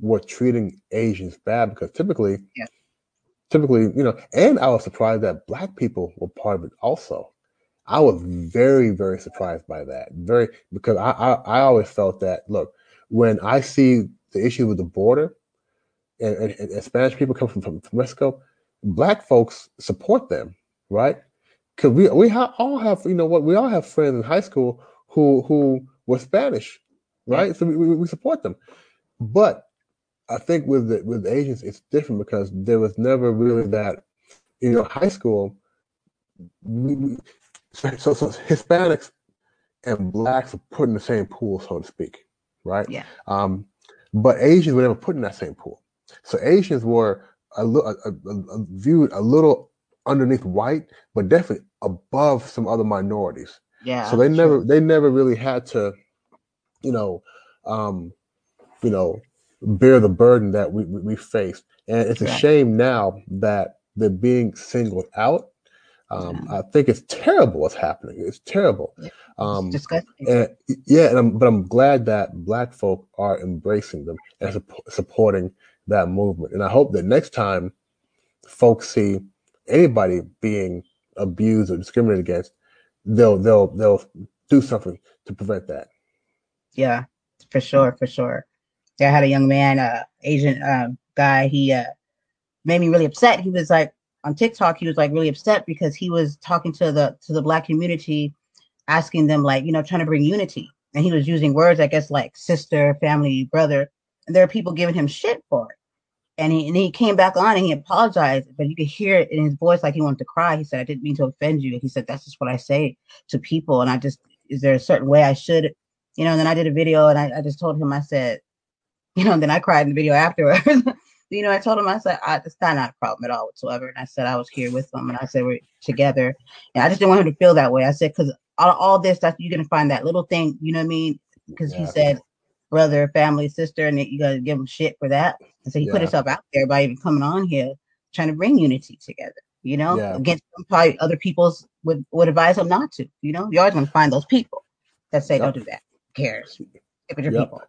were treating Asians bad because typically, yeah. typically, you know, and I was surprised that black people were part of it also. I was very, very surprised by that. Very because I, I, I always felt that look, when I see the issue with the border and, and, and Spanish people come from, from, from Mexico, black folks support them, right? Because we we ha- all have you know what we all have friends in high school who who were Spanish, right? Yeah. So we, we, we support them, but I think with the with the Asians it's different because there was never really that you know high school. We, so, so, so Hispanics and blacks are put in the same pool, so to speak, right? Yeah. Um, but Asians were never put in that same pool. So Asians were a, a, a, a, viewed a little underneath white, but definitely above some other minorities. Yeah. So they never true. they never really had to, you know, um, you know, bear the burden that we we, we faced. And it's a shame now that they're being singled out um, I think it's terrible what's happening. It's terrible. Um, it's. And, yeah, and I'm, but I'm glad that Black folk are embracing them and su- supporting that movement. And I hope that next time folks see anybody being abused or discriminated against, they'll they'll they'll do something to prevent that. Yeah, for sure, for sure. I had a young man, uh, Asian uh, guy. He uh, made me really upset. He was like, on TikTok, he was like really upset because he was talking to the to the black community, asking them like, you know, trying to bring unity. And he was using words, I guess, like sister, family, brother. And there are people giving him shit for it. And he and he came back on and he apologized, but you could hear it in his voice like he wanted to cry. He said, I didn't mean to offend you. He said, That's just what I say to people. And I just is there a certain way I should, you know, and then I did a video and I, I just told him, I said, you know, and then I cried in the video afterwards. you know, I told him, I said, I, it's not, not a problem at all whatsoever. And I said, I was here with him And I said, we're together. And I just didn't want him to feel that way. I said, because all, all this stuff, you're going to find that little thing, you know what I mean? Because yeah. he said, brother, family, sister, and you got to give them shit for that. And so he yeah. put himself out there by even coming on here, trying to bring unity together, you know, yeah. against probably other people's would, would advise him not to, you know, you're always to find those people that say, yep. don't do that. Who cares? Stick with your yep. people.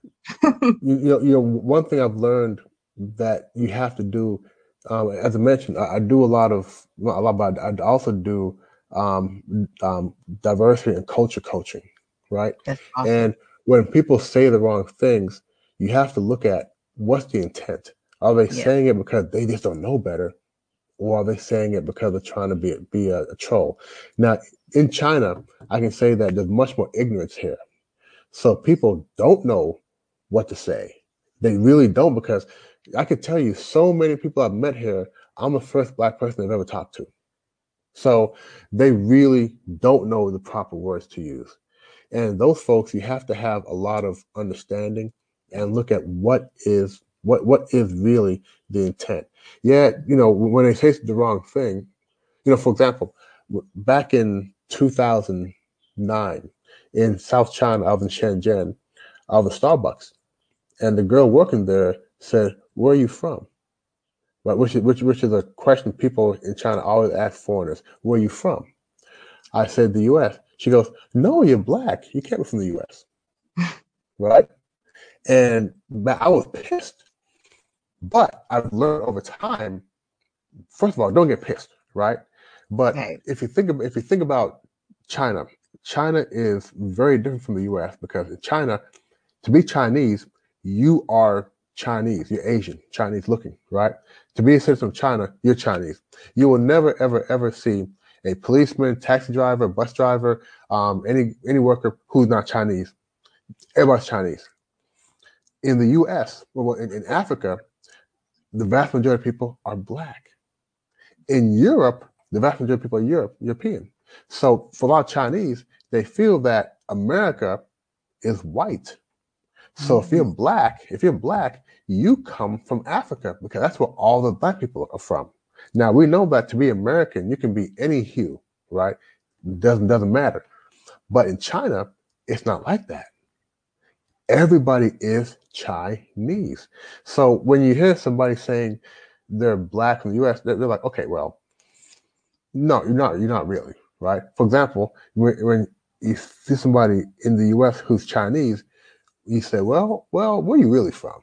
you, know, you know, one thing I've learned that you have to do. Um, as I mentioned, I, I, do a lot of a lot, but I also do um, um, diversity and culture coaching, right? Awesome. And when people say the wrong things, you have to look at what's the intent. Are they yeah. saying it because they just don't know better, or are they saying it because they're trying to be be a, a troll? Now, in China, I can say that there's much more ignorance here, so people don't know what to say. They really don't because I could tell you so many people I've met here. I'm the first black person I've ever talked to. So they really don't know the proper words to use. And those folks, you have to have a lot of understanding and look at what is what what is really the intent. Yeah, you know, when they say the wrong thing, you know, for example, back in 2009 in South China, I was in Shenzhen, I was Starbucks, and the girl working there said, where are you from? Right, which is which, which is a question people in China always ask foreigners. Where are you from? I said the U.S. She goes, No, you're black. You can't be from the U.S. right? And I was pissed. But I've learned over time. First of all, don't get pissed, right? But okay. if you think if you think about China, China is very different from the U.S. because in China, to be Chinese, you are Chinese, you're Asian, Chinese looking, right? To be a citizen of China, you're Chinese. You will never, ever, ever see a policeman, taxi driver, bus driver, um, any any worker who's not Chinese. Everybody's Chinese. in the U.S., well, in, in Africa, the vast majority of people are black. In Europe, the vast majority of people are Europe, European. So for a lot of Chinese, they feel that America is white. So if you're Mm-hmm. black, if you're black, you come from Africa because that's where all the black people are from. Now we know that to be American, you can be any hue, right? Doesn't doesn't matter. But in China, it's not like that. Everybody is Chinese. So when you hear somebody saying they're black in the US, they're, they're like, okay, well, no, you're not. You're not really, right? For example, when, when you see somebody in the U.S. who's Chinese, you say, "Well, well, where are you really from?"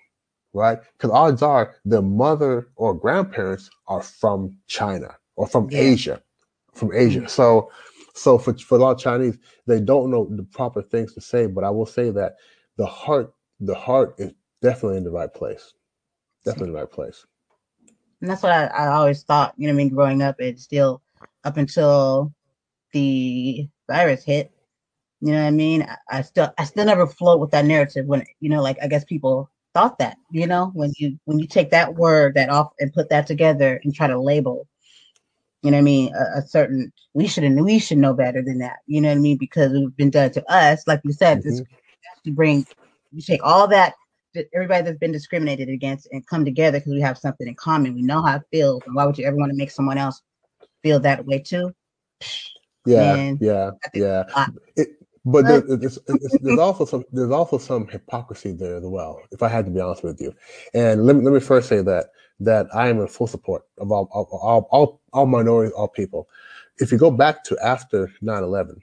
Right? Because odds are the mother or grandparents are from China or from Yeah. Asia, from Asia. Mhm. So, so for for a lot of Chinese, they don't know the proper things to say. But I will say that the heart, the heart is definitely in the right place. Definitely in the right place. And that's what I, I always thought, you know what I mean, growing up, it's still up until the virus hit, you know what I mean? I, I still I still never float with that narrative when you know, like I guess people thought that, you know, when you when you take that word that off and put that together and try to label, you know what I mean, a, a certain we should we should know better than that, you know what I mean? Because it's been done to us, like you said, this Mhm. you bring you take all that that everybody that's been discriminated against and come together because we have something in common. We know how it feels, and why would you ever want to make someone else feel that way too? Yeah, Man, yeah, yeah. It, but there, it's, there's also some there's also some hypocrisy there as well. If I had to be honest with you, and let me let me first say that that I am in full support of all all all, all, all minorities, all people. If you go back to after 9-11,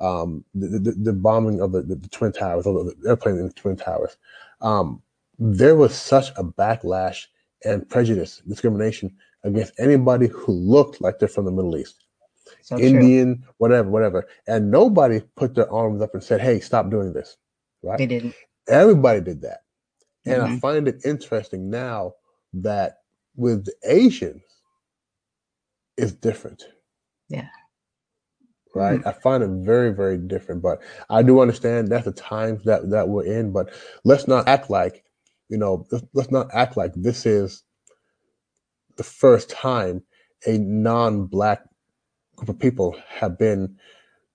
um, the, the, the bombing of the, the, the twin towers, or the airplane in the twin towers, um, there was such a backlash and prejudice, discrimination against anybody who looked like they're from the Middle East. So true. Indian, whatever, whatever. And nobody put their arms up and said, hey, stop doing this. Right? They didn't. Everybody did that. And I Mhm. find it interesting now that with the Asians, it's different. Yeah. Right. I find it very, very different. But I do understand that's the times that, that we're in. But let's not act like, you know, let's, let's not act like this is the first time a non black group of people have been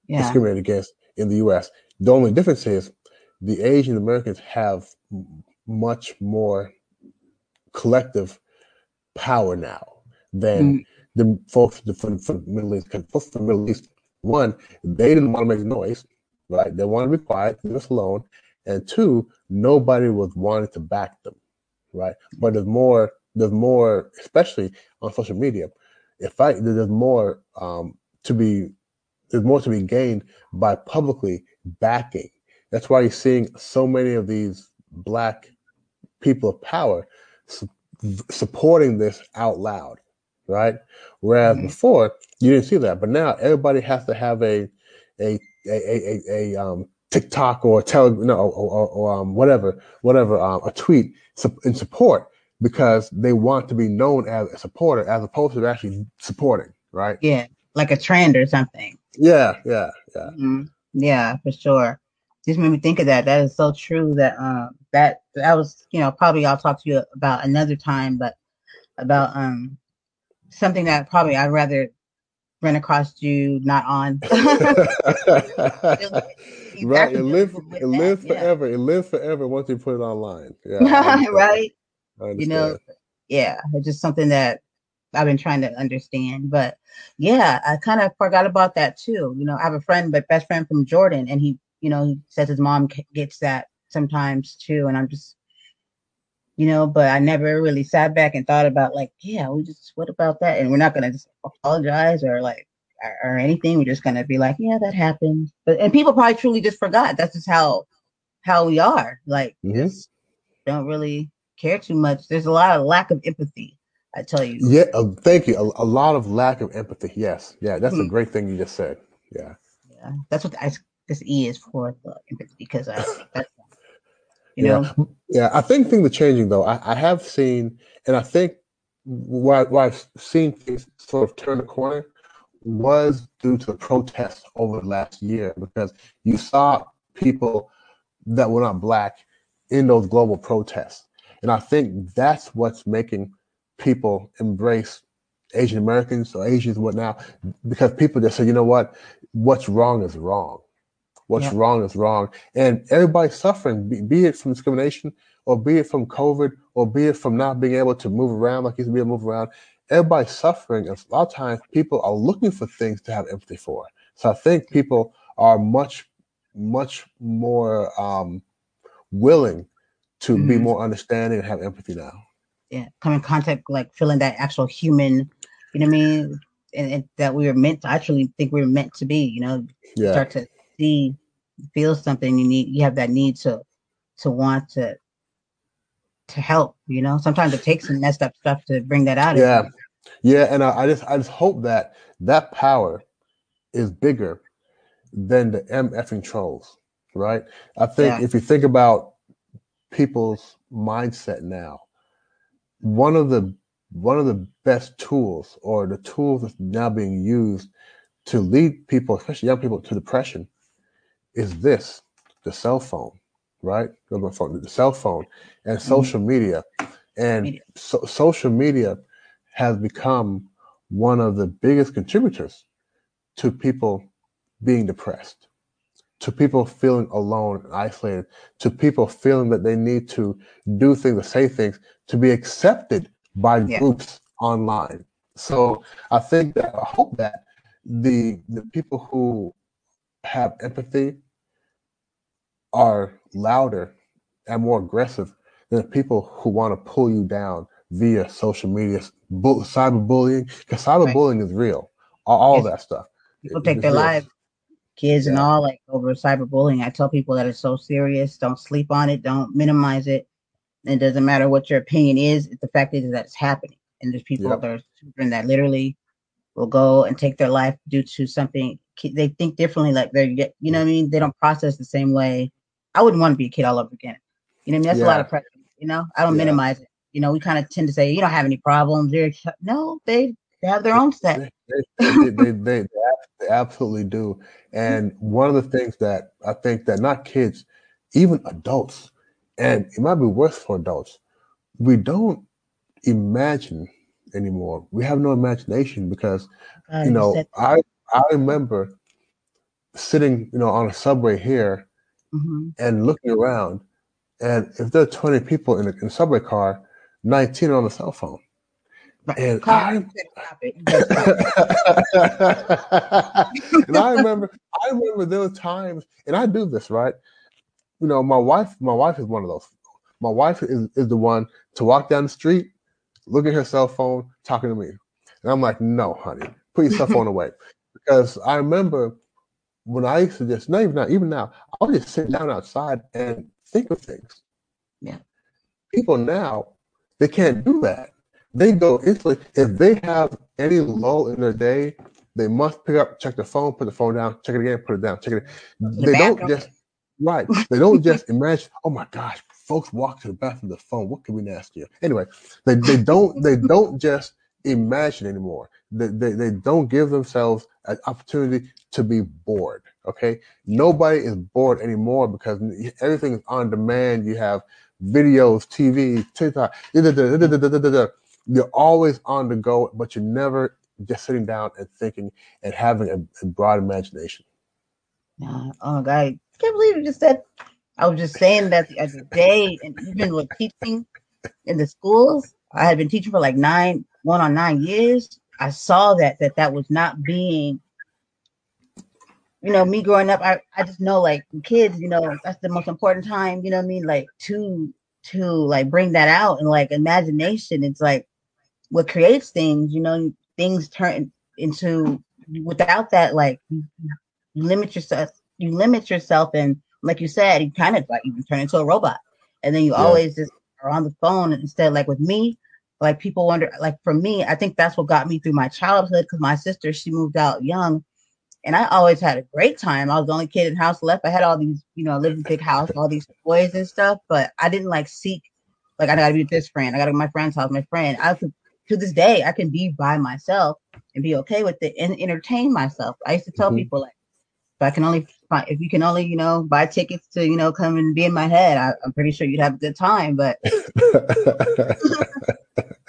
Yeah. discriminated against in the U.S. The only difference is the Asian Americans have much more collective power now than Mm, the folks from, from the Middle East. Because folks from the Middle East, one, they didn't want to make noise, right? They wanted to be quiet, leave us alone. And two, nobody was wanting to back them, right? But there's more, there's more, especially on social media. If I there's more um, to be there's more to be gained by publicly backing. That's why you're seeing so many of these black people of power su- supporting this out loud, right? Whereas Mhm. before you didn't see that, but now everybody has to have a a a a, a, a um, TikTok or tele no or, or, or um, whatever whatever um, a tweet in support because they want to be known as a supporter as opposed to actually supporting, right? yeah. Like a trend or something. Yeah, yeah, yeah. Mhm. Yeah, for sure. Just made me think of that. That is so true. That um that that was you know probably I'll talk to you about another time, but about um something that probably I'd rather run across you not on. Right, it lives it lives yeah. forever. It lives forever once you put it online. Yeah, right? You know, yeah, it's just something that I've been trying to understand. But yeah, I kind of forgot about that too. You know, I have a friend, but best friend from Jordan, and he, you know, he says his mom gets that sometimes too. And I'm just, you know, but I never really sat back and thought about like, yeah, we just, what about that? And we're not gonna just apologize or like or, or anything. We're just gonna be like, yeah, that happened. But and people probably truly just forgot. That's just how how we are. Like, Mhm. don't really care too much. There's a lot of lack of empathy. I tell you. Yeah, uh, thank you. A, a lot of lack of empathy. Yes, yeah, that's a Mhm. great thing you just said. Yeah, Yeah, that's what I, this E is for, the empathy, because I, that's, you yeah, know, yeah. I think things are changing though. I, I have seen, and I think why why I've seen things sort of turn the corner was due to the protests over the last year because you saw people that were not black in those global protests. And I think that's what's making people embrace Asian Americans or Asians, what now? Because people just say, you know what, what's wrong is wrong. What's yeah. wrong is wrong. And everybody's suffering, be, be, it from discrimination or be it from COVID or be it from not being able to move around like you used to be able to move around. Everybody's suffering. And a lot of times people are looking for things to have empathy for. So I think people are much, much more um, willing to mm-hmm. be more understanding and have empathy now. Yeah, come in contact, like feeling that actual human, you know what I mean? And, and that we were meant to actually think we were meant to be, you know, yeah. start to see, feel something, you need, you have that need to, to want to, to help, you know, sometimes it takes some messed up stuff to bring that out. Yeah. Yeah. And I, I just, I just hope that that power is bigger than the MFing trolls, right? I think yeah. if you think about people's mindset now. One of the one of the best tools or the tools that's now being used to lead people, especially young people, to depression is this the cell phone, right? Phone, the cell phone and mm-hmm. social media. And so, social media has become one of the biggest contributors to people being depressed to people feeling alone and isolated, to people feeling that they need to do things or say things to be accepted by yeah. groups online. So I think that I hope that the the people who have empathy are louder and more aggressive than the people who want to pull you down via social media, bull, cyberbullying, because cyberbullying right. is real. All, all yes. that stuff. People take their lives kids yeah. and all like over cyberbullying. I tell people that it's so serious. Don't sleep on it. Don't minimize it. It doesn't matter what your opinion is. The fact is that it's happening. And there's people, yep. there's children that literally will go and take their life due to something. They think differently. Like they're, you know what I mean? They don't process the same way. I wouldn't want to be a kid all over again. You know, I mean? that's yeah. a lot of pressure. You know, I don't yeah. minimize it. You know, we kind of tend to say, you don't have any problems. You're, no, they, they have their own set. They, they, they, they, absolutely do. And one of the things that I think that not kids, even adults, and it might be worse for adults, we don't imagine anymore. We have no imagination because, you know, I I remember sitting, you know, on a subway here mm-hmm. and looking around, and if there are 20 people in a, in a subway car, 19 are on the cell phone. And I, and I remember, I remember there were times, and I do this right. You know, my wife, my wife is one of those. My wife is, is the one to walk down the street, look at her cell phone, talking to me, and I'm like, no, honey, put your cell phone away, because I remember when I used to just not even now, even now, I'll just sit down outside and think of things. Yeah. People now, they can't do that they go instantly. If they have any lull in their day, they must pick up, check the phone, put the phone down, check it again, put it down, check it. The they don't just right. They don't just imagine. Oh my gosh, folks walk to the bathroom with the phone. What can we be You? Anyway, they they don't they don't just imagine anymore. They, they, they don't give themselves an opportunity to be bored. Okay, nobody is bored anymore because everything is on demand. You have videos, TV, TikTok. Da, da, da, you're always on the go, but you're never just sitting down and thinking and having a, a broad imagination. Uh, oh God, I can't believe you just said. I was just saying that the other day, and even with teaching in the schools, I had been teaching for like nine, one on nine years. I saw that that that was not being, you know, me growing up. I I just know like kids, you know, that's the most important time. You know what I mean? Like to to like bring that out and like imagination. It's like what creates things, you know, things turn into without that, like you, limit yourself, you limit yourself, and like you said, you kind of like even turn into a robot, and then you yeah. always just are on the phone instead. Like with me, like people wonder, like for me, I think that's what got me through my childhood because my sister she moved out young, and I always had a great time. I was the only kid in house left. I had all these, you know, a living big house, all these toys and stuff, but I didn't like seek. Like I gotta be with this friend. I gotta go to my friend's house. My friend. I could to this day, I can be by myself and be okay with it and entertain myself. I used to tell mm-hmm. people like, if I can only find, if you can only, you know, buy tickets to, you know, come and be in my head, I, am pretty sure you'd have a good time. But you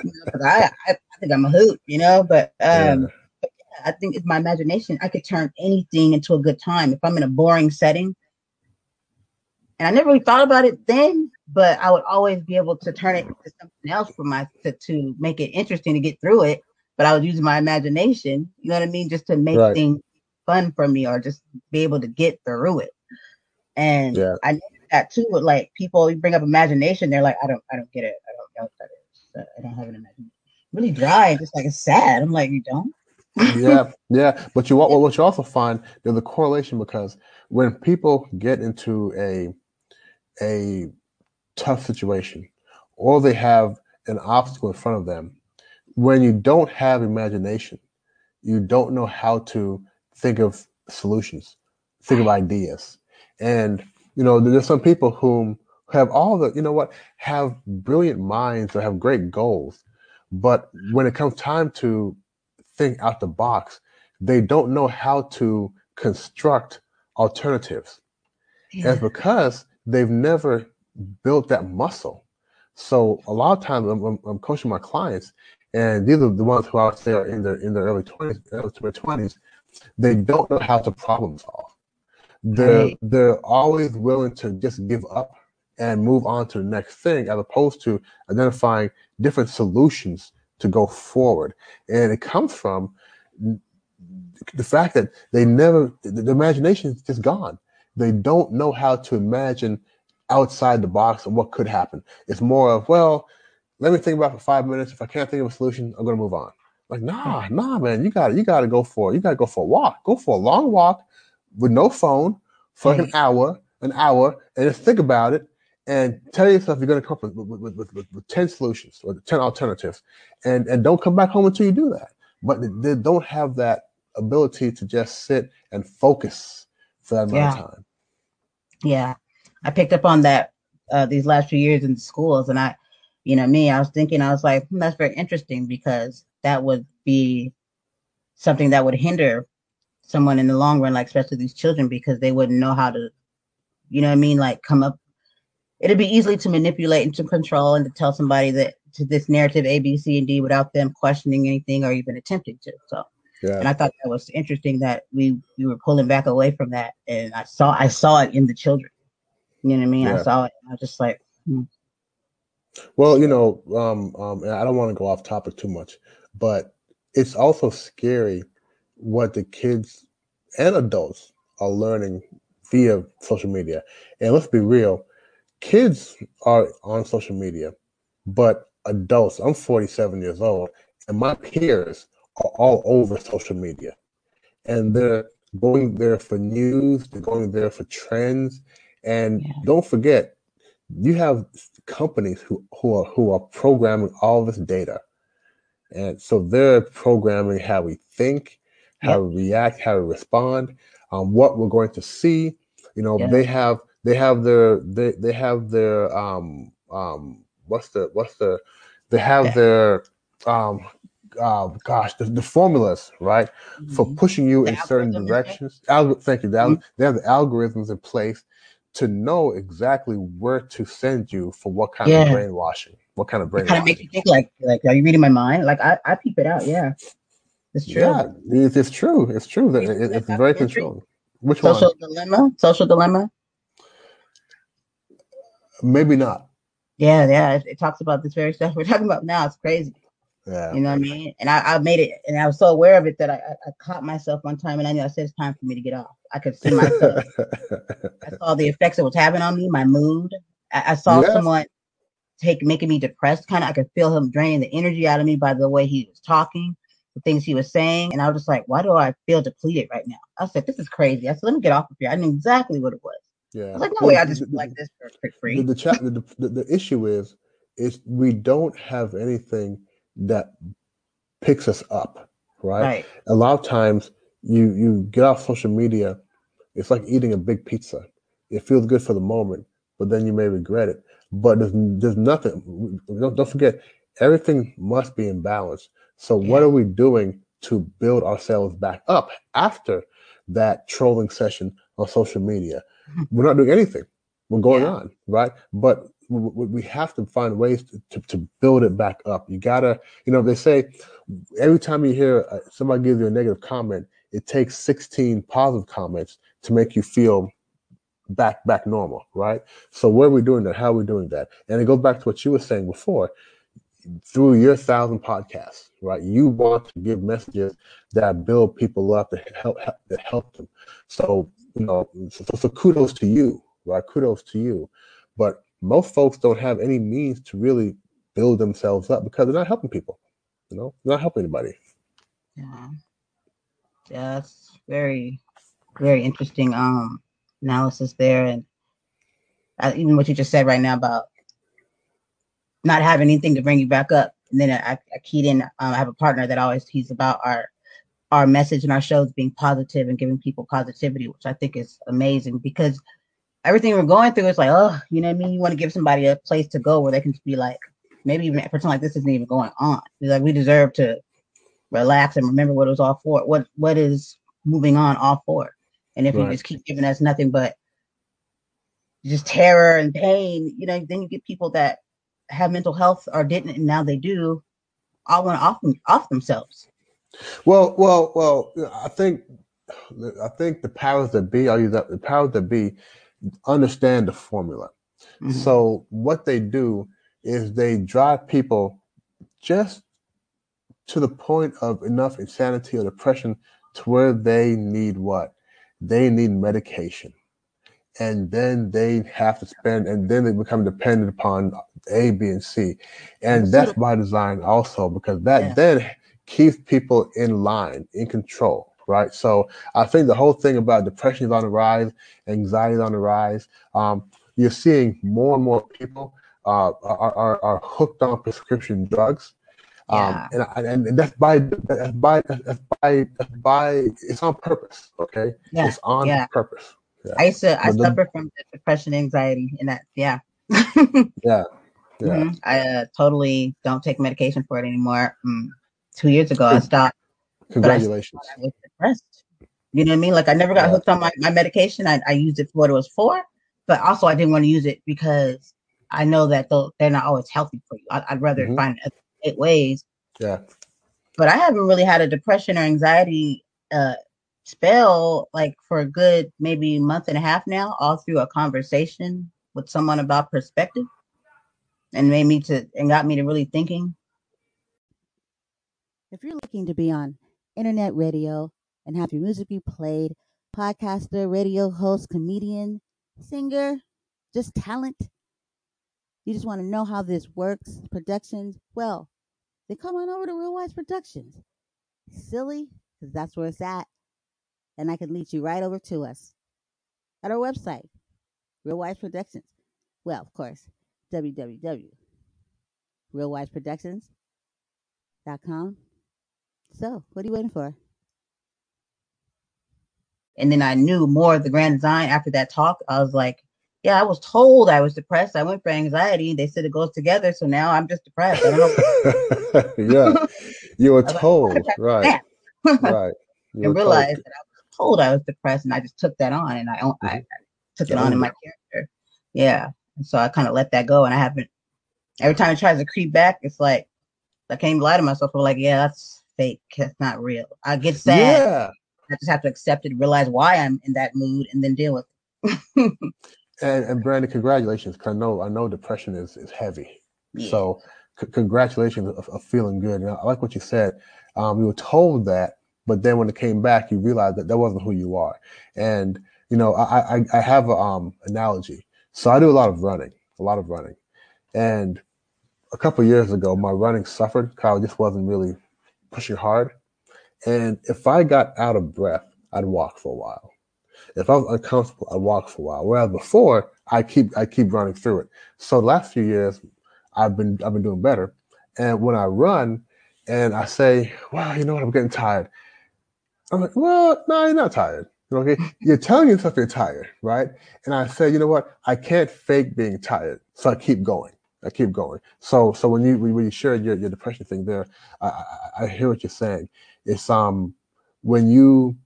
know, I, I, think I'm a hoot, you know. But um, yeah. But yeah, I think it's my imagination. I could turn anything into a good time if I'm in a boring setting. And I never really thought about it then, but I would always be able to turn it into something else for my to, to make it interesting to get through it. But I was using my imagination, you know what I mean, just to make right. things fun for me or just be able to get through it. And yeah. I know that too with like people you bring up imagination, they're like, I don't I don't get it. I don't know what that is. I don't have an imagination. Really dry, just like it's sad. I'm like, you don't? yeah, yeah. But you what you also find there's a correlation because when people get into a a tough situation or they have an obstacle in front of them, when you don't have imagination, you don't know how to think of solutions, think of ideas. And, you know, there's some people whom have all the, you know what, have brilliant minds or have great goals. But when it comes time to think out the box, they don't know how to construct alternatives. Yeah. And because they've never built that muscle. So a lot of times I'm, I'm, coaching my clients, and these are the ones who I would say are in their in their early twenties, early twenties. They don't know how to problem solve. They're right. they're always willing to just give up and move on to the next thing, as opposed to identifying different solutions to go forward. And it comes from the fact that they never the imagination is just gone. They don't know how to imagine outside the box and what could happen. It's more of, well, let me think about it for five minutes. If I can't think of a solution, I'm gonna move on. Like, nah, nah, man, you gotta, you gotta go for it. You gotta go for a walk. Go for a long walk with no phone for like an mm-hmm. hour, an hour, and just think about it and tell yourself you're gonna come up with, with, with, with, with 10 solutions or 10 alternatives. And and don't come back home until you do that. But they don't have that ability to just sit and focus for that amount yeah. of time. Yeah. I picked up on that uh, these last few years in schools, and I, you know, me, I was thinking, I was like, hmm, that's very interesting because that would be something that would hinder someone in the long run, like especially these children, because they wouldn't know how to, you know, I mean, like come up. It'd be easily to manipulate and to control and to tell somebody that to this narrative A, B, C, and D without them questioning anything or even attempting to. So, yeah. and I thought that was interesting that we we were pulling back away from that, and I saw I saw it in the children. You know what I mean? Yeah. I saw it. I was just like, hmm. well, you know, um, um, I don't want to go off topic too much, but it's also scary what the kids and adults are learning via social media. And let's be real, kids are on social media, but adults, I'm 47 years old, and my peers are all over social media. And they're going there for news, they're going there for trends, and yeah. don't forget, you have companies who, who are who are programming all this data. And so they're programming how we think, how we react, how we respond, um, what we're going to see. You know, yeah. they have they have their they, they have their um um what's the what's the they have yeah. their um uh, gosh, the, the formulas, right, mm-hmm. for pushing you the in certain directions. Thank you. mm-hmm. They have the algorithms in place to know exactly where to send you for what kind yeah. of brainwashing. What kind of brainwashing? Kind of make you think like, like, are you reading my mind? Like, I, I peep it out. Yeah, it's true. Yeah, it's, it's true. It's true that it, it's very controlling. Which social one? dilemma? Social dilemma? Maybe not. Yeah, yeah. It, it, talks about this very stuff we're talking about now. It's crazy. Yeah. You know what I mean? And I, I made it, and I was so aware of it that I, I, caught myself one time, and I knew I said it's time for me to get off. I could see myself. I saw the effects it was having on me, my mood. I, I saw yes. someone take making me depressed. Kind of, I could feel him draining the energy out of me by the way he was talking, the things he was saying, and I was just like, "Why do I feel depleted right now?" I said, "This is crazy." I said, "Let me get off of here." I knew exactly what it was. Yeah, I was like, "No way, I just the, like this for free." The, the, the, the, the issue is, is we don't have anything that picks us up, right? right? A lot of times you you get off social media, it's like eating a big pizza. It feels good for the moment, but then you may regret it. But there's there's nothing. Don't, don't forget, everything must be in balance. So yeah. what are we doing to build ourselves back up after that trolling session on social media. We're not doing anything. We're going Yeah. on, right? But we have to find ways to, to, to build it back up. You gotta, you know, they say every time you hear uh, somebody gives you a negative comment, it takes 16 positive comments to make you feel back back normal, right? So where are we doing that? How are we doing that? And it goes back to what you were saying before. Through your thousand podcasts, right? You want to give messages that build people up, that help that help them. So you know, so, so kudos to you, right? Kudos to you. But most folks don't have any means to really build themselves up because they're not helping people. You know, they're not helping anybody. Yeah. That's very, very interesting um analysis there, and uh, even what you just said right now about not having anything to bring you back up. And then I, I keyed in. Um, I have a partner that always he's about our our message and our shows being positive and giving people positivity, which I think is amazing because everything we're going through is like, oh, you know what I mean? You want to give somebody a place to go where they can just be like, maybe even pretend like this isn't even going on. It's like we deserve to relax and remember what it was all for. What what is moving on all for? And if you just keep giving us nothing but just terror and pain, you know, then you get people that have mental health or didn't and now they do all want to off them off themselves. Well, well, well. I think, I think the powers that be, I'll use that. The powers that be understand the formula. Mhm. So what they do is they drive people just to the point of enough insanity or depression to where they need what? They need medication. And then they have to spend, and then they become dependent upon A, B, and C. And that's by design also, because that Yeah. then keeps people in line, in control, right? So I think the whole thing about depression is on the rise, anxiety is on the rise. Um, you're seeing more and more people uh, are, are, are hooked on prescription drugs. Yeah. Um, and, and that's by that's by that's by that's by it's on purpose. Okay, Yeah, it's on yeah. purpose. I used to I suffer from depression, anxiety, and that yeah. Yeah, yeah. Mhm. I uh, totally don't take medication for it anymore. Mm. Two years ago, I stopped. Congratulations. I depressed. You know what I mean? Like I never got hooked on my, my medication. I, I used it for what it was for, but also I didn't want to use it because I know that they'll- they're not always healthy for you. I, I'd rather Mhm. find other ways. Yeah. But I haven't really had a depression or anxiety uh, spell like for a good maybe month and a half now, all through a conversation with someone about perspective, and made me to and got me to really thinking. If you're looking to be on internet radio and your music be played, podcaster, radio host, comedian, singer, just talent, you just want to know how this works, productions, well, then come on over to Real Wise Productions. Silly, because that's where it's at. And I can lead you right over to us at our website, Real Wise Productions. Well, of course, www.realwiseproductions.com. So, what are you waiting for? And then I knew more of the grand design after that talk. I was like, yeah, I was told I was depressed. I went for anxiety. They said it goes together. So now I'm just depressed. I don't know. yeah, you were told, right, right. You told. realized that I was told I was depressed, and I just took that on, and I I, I took it on in mm-hmm. my character. Yeah, and so I kind of let that go, and I haven't. Every time it tries to creep back, it's like I can't even lie to myself. I'm like, yeah, that's fake. That's not real. I get sad. Yeah, I just have to accept it, realize why I'm in that mood, and then deal with it. and and Brandon, congratulations. 'cause I know I know depression is is heavy. Yeah. So c- congratulations of, of feeling good. And I like what you said. Um, you were told that, but then when it came back, you realized that that wasn't who you are. And you know, I I, I have a um analogy. So I do a lot of running, a lot of running, and a couple years ago, my running suffered Kyle just wasn't really pushing hard. And if I got out of breath, I'd walk for a while. If I was uncomfortable, I'd walk for a while. Whereas before, I keep I keep running through it. So the last few years, I've been I've been doing better. And when I run, and I say, "Wow, you know what? I'm getting tired." I'm like, "Well, no, you're not tired. Okay, you're telling yourself you're tired, right?" And I say, "You know what? I can't fake being tired, so I keep going. I keep going." So, so when you when you shared your, your depression thing there, I, I, I hear what you're saying. It's um when you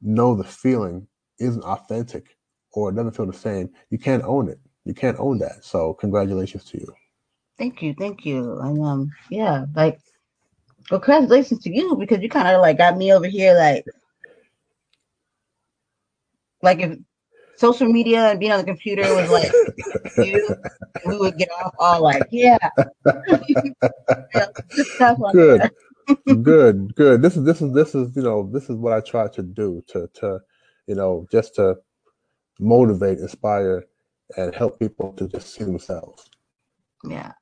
know the feeling isn't authentic or it doesn't feel the same, you can't own it. You can't own that. So congratulations to you. Thank you, thank you. And um, yeah, like, well, congratulations to you because you kind of like got me over here, like, like if social media and being on the computer was like you, we would get off all like, yeah. good. Good, good. This is this is this is you know this is what I try to do to to you know just to motivate, inspire, and help people to just see themselves. Yeah.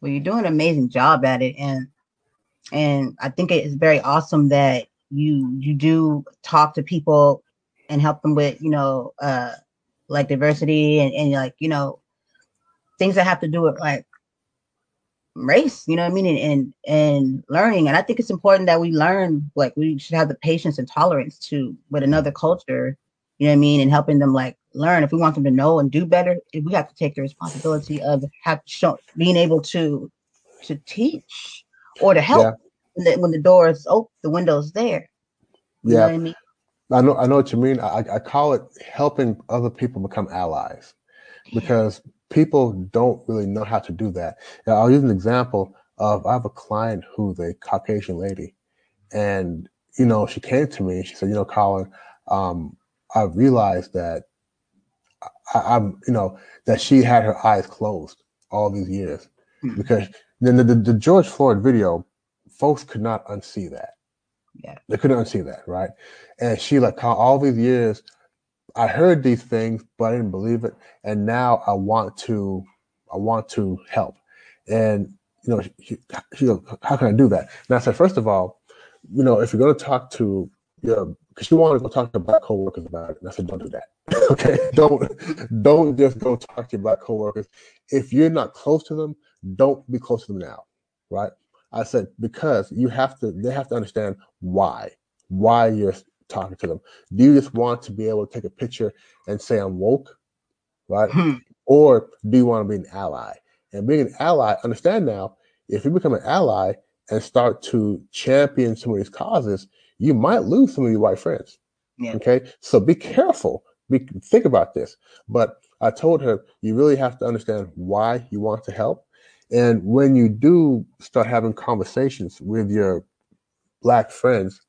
Well, you're doing an amazing job at it, and and I think it is very awesome that you you do talk to people and help them with you know uh like diversity and, and like you know things that have to do with like race you know what i mean? And, and and learning. And i think it's important that we learn like we should have the patience and tolerance to with another culture you know what i mean? And helping them like learn. If we want them to know and do better we have to take the responsibility of have show, being able to to teach or to help yeah. when, the, when the door is open the window's there. You yeah. I, mean? I know I know what you mean. I, I call it helping other people become allies because people don't really know how to do that. Now, I'll use an example of I have a client who's a Caucasian lady, and you know she came to me and she said, you know, Colin, um, I realized that I, am you know that she had her eyes closed all these years mm-hmm. because then the, the, the George Floyd video, folks could not unsee that. Yeah, they couldn't unsee that, right? And she like all these years I heard these things, but I didn't believe it, and now I want to, I want to help. And you know, she, she goes, "How can I do that?" And I said, first of all, you know, if you're going to talk to your, because she wanted to go talk to black coworkers about it, and I said, don't do that. okay, don't don't just go talk to your black coworkers. If you're not close to them, don't be close to them now, right? I said because you have to. They have to understand why why you're talking to them? Do you just want to be able to take a picture and say I'm woke, right? Hmm. Or do you want to be an ally? And being an ally, understand now, if you become an ally and start to champion some of these causes, you might lose some of your white friends. Yeah. Okay, so be careful. Be, think about this. But I told her you really have to understand why you want to help, and when you do start having conversations with your black friends,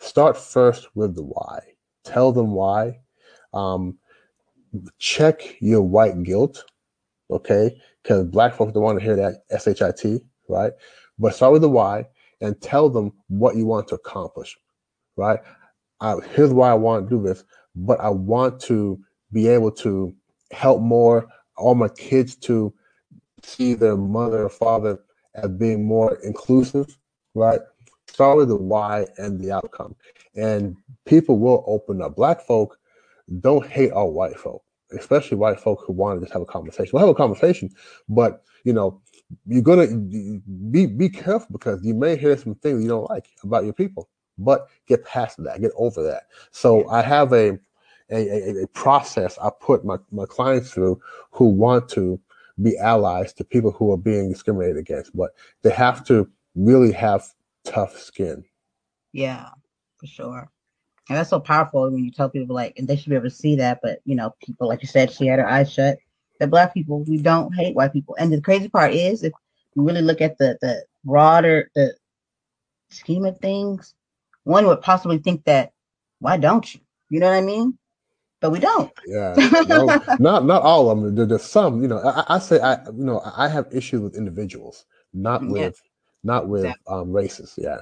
start first with the why. Tell them why. Um, check your white guilt, okay? Because black folks don't want to hear that S H I T, right? But start with the why and tell them what you want to accomplish, right? Uh, here's why I want to do this, but I want to be able to help more all my kids to see their mother or father as being more inclusive, right? Start with the why and the outcome. And people will open up. Black folk don't hate all white folk, especially white folk who want to just have a conversation. We'll have a conversation, but you know, you're gonna be be careful because you may hear some things you don't like about your people. But get past that, get over that. So I have a a, a, a process I put my, my clients through who want to be allies to people who are being discriminated against, but they have to really have tough skin. Yeah, for sure. And that's so powerful when you tell people like, and they should be able to see that. But you know, people like you said, she had her eyes shut. That black people, we don't hate white people. And the crazy part is, if you really look at the the broader the scheme of things, one would possibly think that why don't you? You know what I mean? But we don't. Yeah, no, not not all of them. There, there's some. You know, I, I, say I you know I have issues with individuals, not with not with exactly. um, races. Yeah.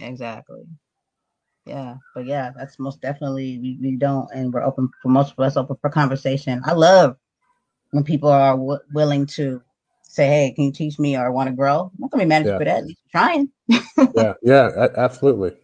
Exactly. Yeah, but yeah, that's most definitely we, we don't, and we're open for most of us open for conversation. I love when people are w- willing to say, "Hey, can you teach me?" or want to grow. I'm not gonna be mad yeah. for that. At least trying. yeah, yeah, absolutely.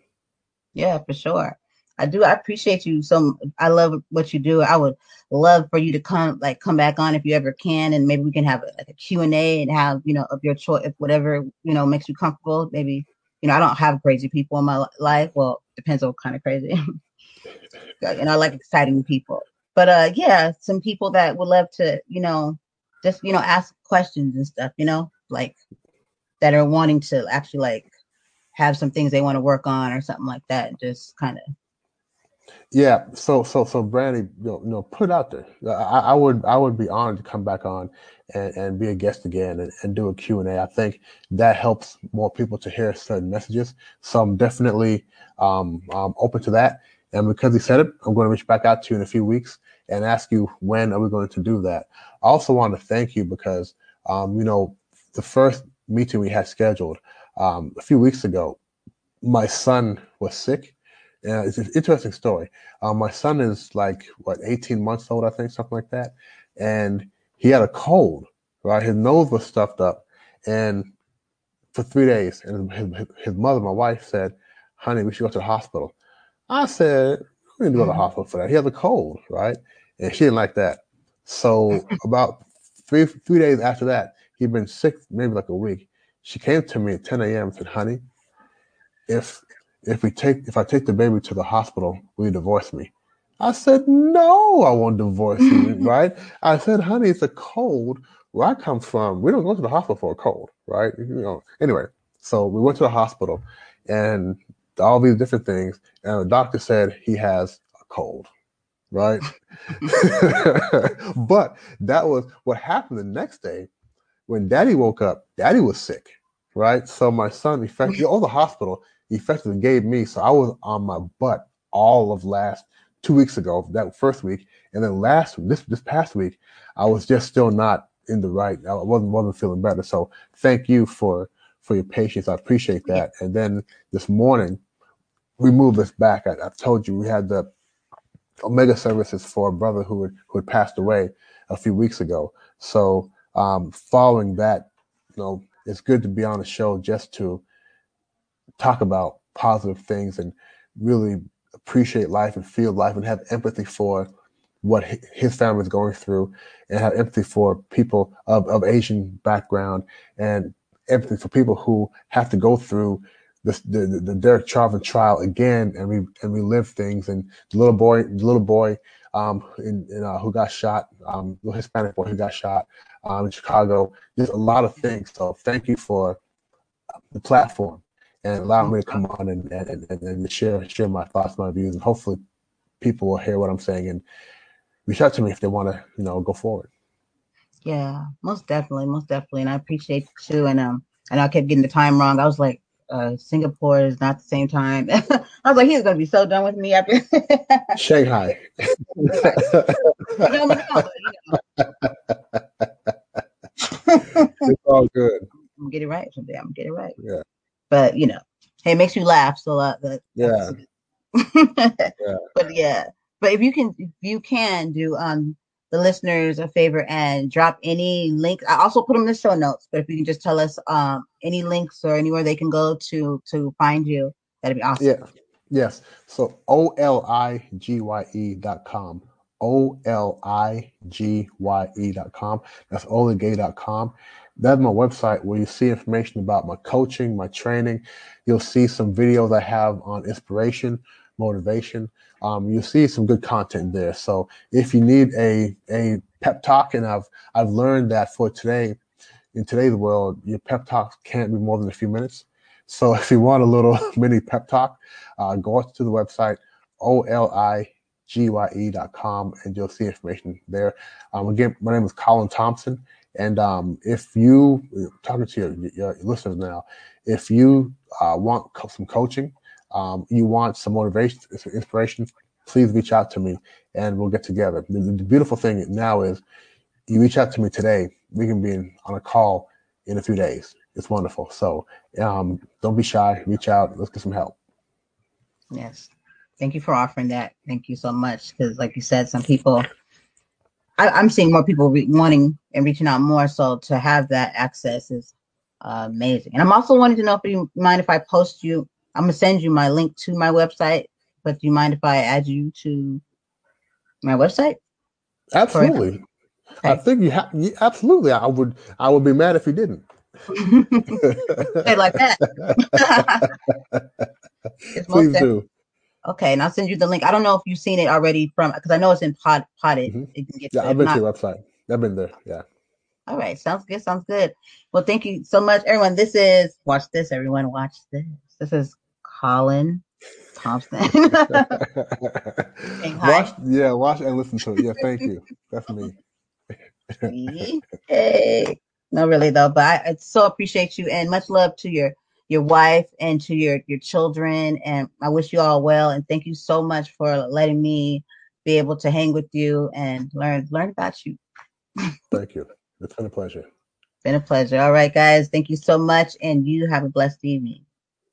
Yeah, for sure. I do. I appreciate you. So I love what you do. I would love for you to come, like, come back on if you ever can, and maybe we can have a, like a Q and A and have you know of your choice, if whatever you know makes you comfortable. Maybe you know I don't have crazy people in my life. Well, depends on what kind of crazy. and I like exciting people. But uh, yeah, some people that would love to, you know, just you know ask questions and stuff. You know, like that are wanting to actually like have some things they want to work on or something like that. Just kind of. Yeah. So so so Brandy, you know, you know put out there. I, I, would I would be honored to come back on and, and be a guest again and, and do a Q and A. I think that helps more people to hear certain messages. So I'm definitely um, um, open to that. And because he said it, I'm going to reach back out to you in a few weeks and ask you when are we going to do that. I also want to thank you because um, you know the first meeting we had scheduled um, a few weeks ago, my son was sick. Yeah, it's an interesting story. Um, my son is like what 18 months old, I think, something like that, and he had a cold. Right, his nose was stuffed up, and for three days, and his, his mother, my wife, said, "Honey, we should go to the hospital." I said, "We need to go to the hospital for that. He has a cold, right?" And she didn't like that. So about three three days after that, he'd been sick, maybe like a week. She came to me at 10 a.m. and said, "Honey, if if we take if I take the baby to the hospital, will you divorce me?" I said, "No, I won't divorce you." right? I said, "Honey, it's a cold. Where I come from, we don't go to the hospital for a cold, right? You know. Anyway, so we went to the hospital, and all these different things, and the doctor said he has a cold, right? but that was what happened the next day when daddy woke up, daddy was sick, right? So my son effectively, all the hospital effectively gave me, so I was on my butt all of last two weeks ago, that first week. And then last, this, this past week, I was just still not in the right, I wasn't, wasn't feeling better. So thank you for, for your patience. I appreciate that. And then this morning, we moved this back. I, I told you we had the Omega services for a brother who had, who had passed away a few weeks ago. So um, following that, you know, it's good to be on the show just to talk about positive things and really appreciate life and feel life and have empathy for what his family is going through and have empathy for people of, of Asian background and empathy for people who have to go through the, the, the Derek Chauvin trial again and we and relive things and the little boy the little boy um in, in uh, who got shot um the Hispanic boy who got shot um, in Chicago. Just a lot of things. So thank you for the platform and allow me to come on and, and, and, and share share my thoughts, my views, and hopefully people will hear what I'm saying and reach out to me if they want to, you know, go forward. Yeah, most definitely, most definitely, and I appreciate you too. And um, and I kept getting the time wrong. I was like, uh, Singapore is not the same time. I was like, he's gonna be so done with me after Shanghai. it's all good. I'm gonna get it right someday. I'm gonna get it right. Yeah. But you know, hey, it makes you laugh. So uh, that, yeah. yeah. But yeah. But if you can, if you can do um the listeners a favor and drop any link. I also put them in the show notes. But if you can just tell us um any links or anywhere they can go to to find you, that'd be awesome. Yeah. Yes. So O L I G Y E dot com. O L I G Y E dot com. That's oligye.com. That's my website where you see information about my coaching, my training. You'll see some videos I have on inspiration, motivation. Um, you'll see some good content there. So if you need a, a pep talk, and I've, I've learned that for today, in today's world, your pep talks can't be more than a few minutes. So if you want a little mini pep talk, uh, go to the website, O L I gye.com and you'll see information there. Um, again, my name is Colin Thompson. And um, if you, talking to your, your, listeners now, if you uh, want co- some coaching, um, you want some motivation, some inspiration, please reach out to me and we'll get together. The, the, beautiful thing now is you reach out to me today, we can be in, on a call in a few days. It's wonderful. So um, don't be shy, reach out, let's get some help. Yes thank you for offering that. Thank you so much. Because, like you said, some people, I, am seeing more people re- wanting and reaching out more. So to have that access is uh, amazing. And I'm also wanting to know if you mind if I post you. I'm gonna send you my link to my website. But do you mind if I add you to my website? Absolutely. Okay. I think you have. Absolutely, I would. I would be mad if you didn't. like that. Please do. Okay, and I'll send you the link. I don't know if you've seen it already from because I know it's in pod potted. Mm-hmm. yeah, I've been not, to your website. I've been there. Yeah. All right, sounds good. Sounds good. Well, thank you so much, everyone. This is watch this. Everyone, watch this. This is Colin Thompson. watch, yeah, watch and listen to it. Yeah, thank you. That's me. hey. No, really though, but I, I so appreciate you and much love to your your wife and to your your children. And I wish you all well. And thank you so much for letting me be able to hang with you and learn learn about you. Thank you. It's been a pleasure. Been a pleasure. All right, guys. Thank you so much, and you have a blessed evening.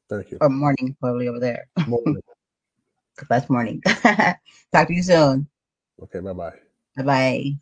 Thank you. Or morning, probably over there. Morning. That's morning. Talk to you soon. Okay. Bye bye. Bye bye.